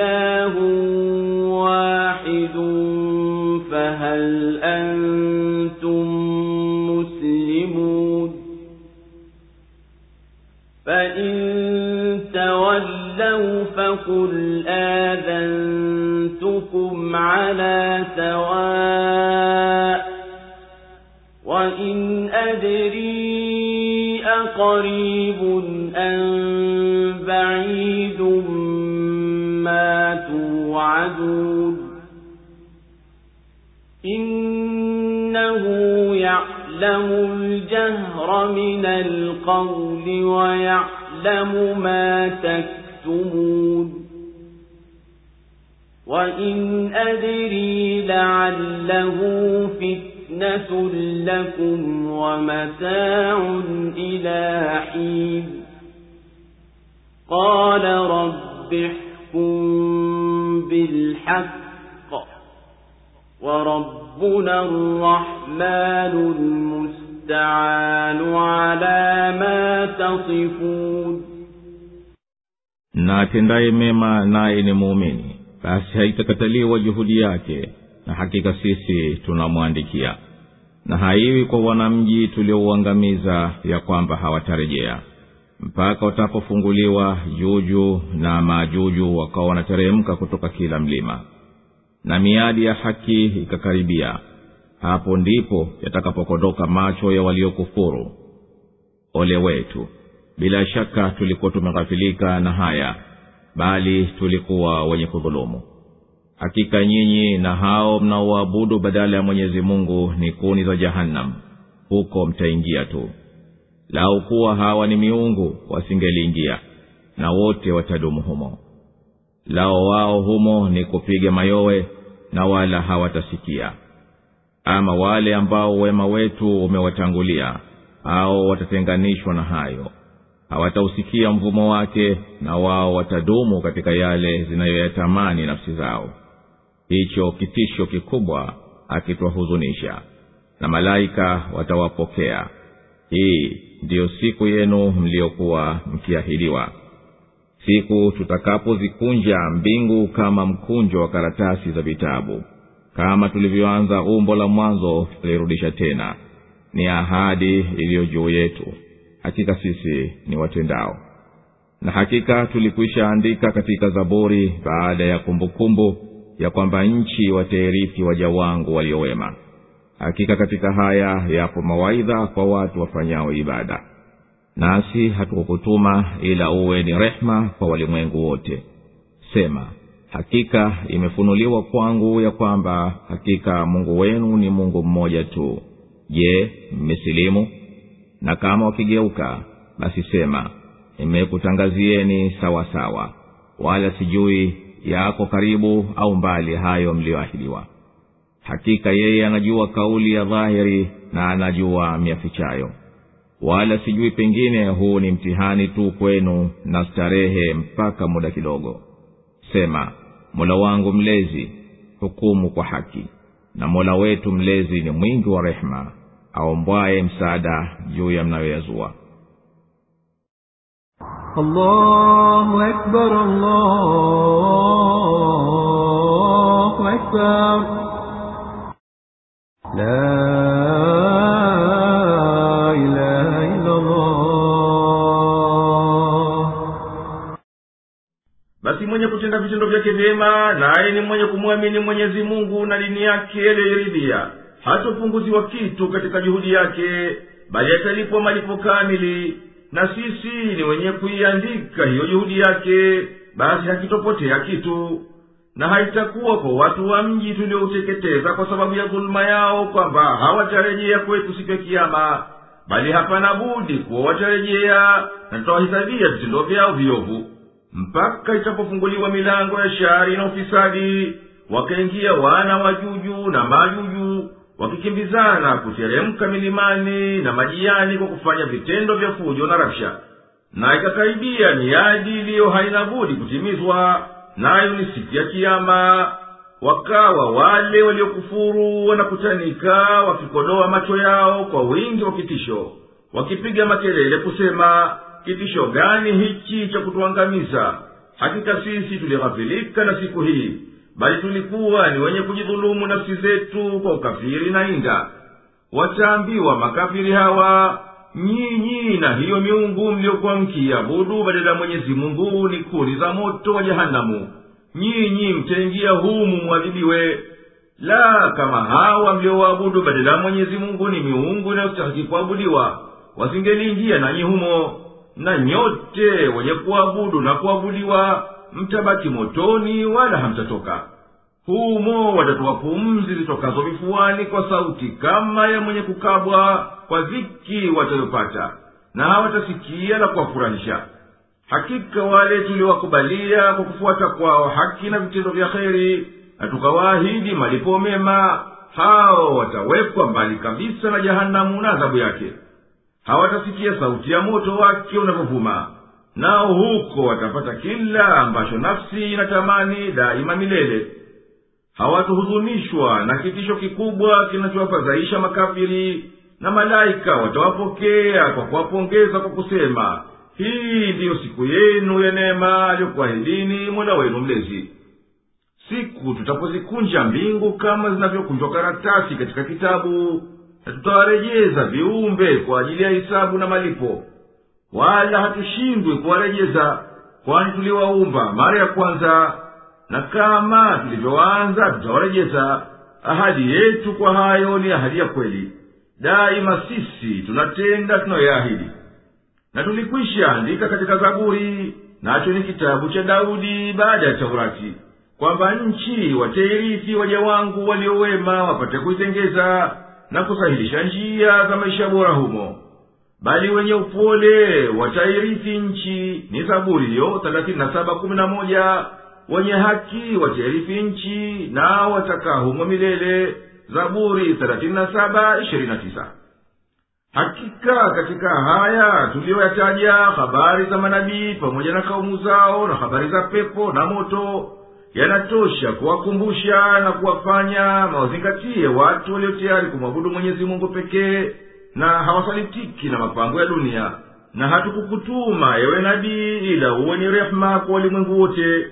إله واحد فهل أنتم مسلمون فإن تولوا فقل آذنتكم على سواء وإن أدري أقريب أم بعيد توعدون إنه يعلم الجهر من القول ويعلم ما تكتمون. وإن أدري لعله فتنة لكم ومتاع إلى حين. قال رب احكم بالحق وربنا الرحمن المستعان على ما تصفون na atendaye mema naye ni muumini basi haitakataliwa juhudi yake na hakika sisi tunamwandikia na haiwi kwa wanamji tuliouangamiza ya kwamba hawatarejea mpaka watapofunguliwa juju na maajuju wakawa wanateremka kutoka kila mlima. Na miadi ya haki ikakaribia. Hapo ndipo yatakapokondoka macho ya waliokufuru. Ole wetu bila shaka tulikuwa tumeghafilika na haya bali tulikuwa wenye kudhulumu. Hakika nyinyi na hao mnaoabudu badala ya mwenyezi mungu ni kuni za jahannam. Huko mtaingia tu lau kuwa hawa ni miungu wasingeliingia na wote watadumu humo. Lao wao humo ni kupiga mayowe na wala hawatasikia. Ama wale ambao wema wetu umewatangulia au watatenganishwa na hayo. Hawatausikia mvumo wake na wao watadumu katika yale zinayoyatamani nafsi zao. Hicho kitisho kikubwa akitwahuzunisha na malaika watawapokea. Hii ndiyo siku yenu mliyokuwa mkiahidiwa. Siku tutakapozikunja mbingu kama mkunjo wa karatasi za vitabu kama tulivyoanza umbo la mwanzo tulirudisha tena. Ni ahadi iliyo juu yetu. Hakika sisi ni watendao. Na hakika tulikwisha andika katika zaburi baada ya kumbukumbu kumbu, ya kwamba nchi watairithi waja wangu waliowema hakika katika haya yapo mawaidha kwa watu wafanyao ibada. Nasi hatukukutuma ila uwe ni rehma kwa walimwengu wote. Sema hakika imefunuliwa kwangu ya kwamba hakika mungu wenu ni mungu mmoja tu. Je mmesilimu? Na kama wakigeuka basi sema nimekutangazieni sawa sawa wala sijui yako karibu au mbali hayo mliyoahidiwa hakika yeye anajua kauli ya dhahiri na anajua miafichayo. Wala sijui pengine huu ni mtihani tu kwenu na starehe mpaka muda kidogo. Sema mola wangu mlezi hukumu kwa haki. Na mola wetu mlezi ni mwingi wa rehema aombwaye msaada juu ya mnayoyazua. Allahu akbar, allahu akbar لا إله إلا الله basi mwenye kutenda vitendo vyake vyema naye ni mwenye kumwamini mwenyezi mungu na dini yake aliyoiridhia hatopunguziwa kitu katika juhudi yake bali atalipwa malipo kamili na sisi ni wenye kuiandika hiyo juhudi yake basi hakitopotea kitu na haitakuwa kwa watu wa mji tuliouteketeza kwa sababu ya dhuluma yao kwamba hawatarejea kwetu siku ya kiama bali hapana budi kuwa watarejea na tutawahisabia vitendo vyao viovu. Mpaka itapofunguliwa milango ya shari na ufisadi wakaingia wana wajuju na majuju wakikimbizana kuteremka milimani na majiani kwa kufanya vitendo vya fujo na rabsha. Na ikakaribia miadi iliyo haina budi kutimizwa nayo ni siku ya kiama wakawa wale waliokufuru wanakutanika wakikodoa macho yao kwa wingi wa kitisho wakipiga makelele kusema kitisho gani hichi cha kutuangamiza? Hakika sisi tulighafilika na siku hii bali tulikuwa ni wenye kujidhulumu nafsi zetu kwa ukafiri na inda. Wataambiwa makafiri hawa nyinyi na hiyo miungu mliokuwa mkiabudu badala ya mwenyezi mungu ni kuni za moto wa jehanamu nyinyi mtaingia humu mwadhibiwe. La kama hawa mliowaabudu badala mwenyezi mungu ni miungu inayostahiki kuabudiwa wasingeliingia nanyi humo. Na nyote wenye kuabudu na kuabudiwa mtabaki motoni wala hamtatoka humo watatoa pumzi zitokazo vifuani kwa sauti kama ya mwenye kukabwa kwa dhiki watayopata na hawatasikia la kuwafurahisha. Hakika wale tuliowakubalia kwa kufuata kwao haki na vitendo vya kheri na tukawaahidi malipo mema hao watawekwa mbali kabisa na jahanamu na adhabu yake. Hawatasikia sauti ya moto wake unavyovuma nao huko watapata kila ambacho nafsi inatamani daima milele hawatuhuzunishwa na kitisho kikubwa kinachowafadhaisha makafiri na malaika watawapokea kwa kuwapongeza kwa kusema hii ndiyo siku yenu ya neema aliyokuahidini mola wenu mlezi. Siku tutapozikunja mbingu kama zinavyokunjwa karatasi katika kitabu na tutawarejeza viumbe kwa ajili ya hisabu na malipo. Wala hatushindwi kuwarejeza kwani tuliwaumba mara ya kwanza na kama tulivyoanza tutawarejeza ahadi yetu kwa hayo ni ahadi ya kweli. Daima sisi tunatenda tunayoyaahidi na tulikwisha andika katika zaburi nacho ni kitabu cha daudi baada ya taurati kwamba nchi watairithi waja wangu waliowema wapate kuitengeza na kusahilisha njia za maisha bora humo. Bali wenye upole watairithi nchi ni zaburi hiyo wenye haki watairithi nchi nao watakaa milele. Zaburi 37:29 hakika katika haya tuliyoyataja habari za manabii pamoja na kaumu zao na habari za pepo na moto yanatosha kuwakumbusha na kuwafanya mawazingatie watu walio tayari kumwabudu mwenyezi mungu pekee na hawasalitiki na mapango ya dunia. Na hatukukutuma ewe nabii ila uwe ni rehema kwa walimwengu wote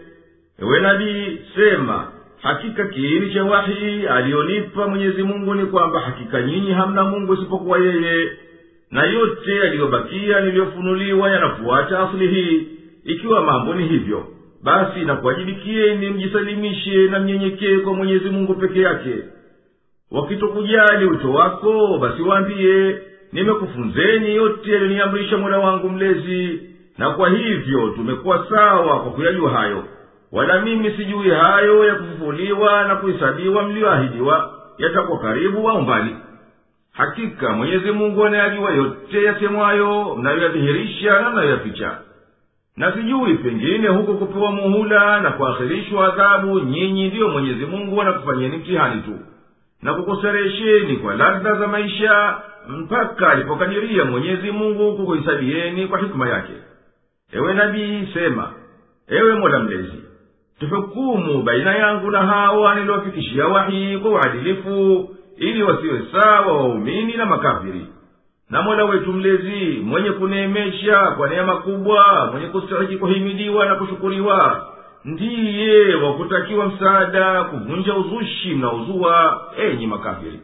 ewe nabii sema hakika kiini cha wahi aliyonipa mwenyezi mungu ni kwamba hakika nyinyi hamna mungu isipokuwa yeye. Na yote yaliyobakia niliyofunuliwa yanafuata asili hii. Ikiwa mambo ni hivyo basi nakuwajibikieni mjisalimishe na mnyenyekee kwa mwenyezi mungu peke yake. Wakitokujali wito wako basi waambiye nimekufunzeni yote yaliyoniamrisha mola wangu mlezi na kwa hivyo tumekuwa sawa kwa kuyajua hayo wala mimi sijui hayo ya kufufuliwa na kuhesabiwa mliyoahidiwa yatakuwa karibu au mbali. Hakika mwenyezi mungu anayajua yote yasemwayo mnayoyadhihirisha na mnayoyaficha. Na sijui pengine huko kupewa muhula na kuakhirishwa adhabu nyinyi ndiyo mwenyezi mungu anakufanyeni mtihani tu. Na kukuseresheni kwa ladha za maisha mpaka alipokadiria mwenyezi mungu kukuhisabieni kwa hikima yake. Ewe nabii sema. Ewe mola mlezi tuhukumu baina yangu na hawa niliwafikishia wahi kwa uadilifu ili wasiwe sawa waumini na makafiri. Na mola wetu mlezi mwenye kuneemesha kwa neema kubwa mwenye kustahiki kuhimidiwa na kushukuriwa ndiye wa kutakiwa msaada kuvunja uzushi mnaozua enyi makafiri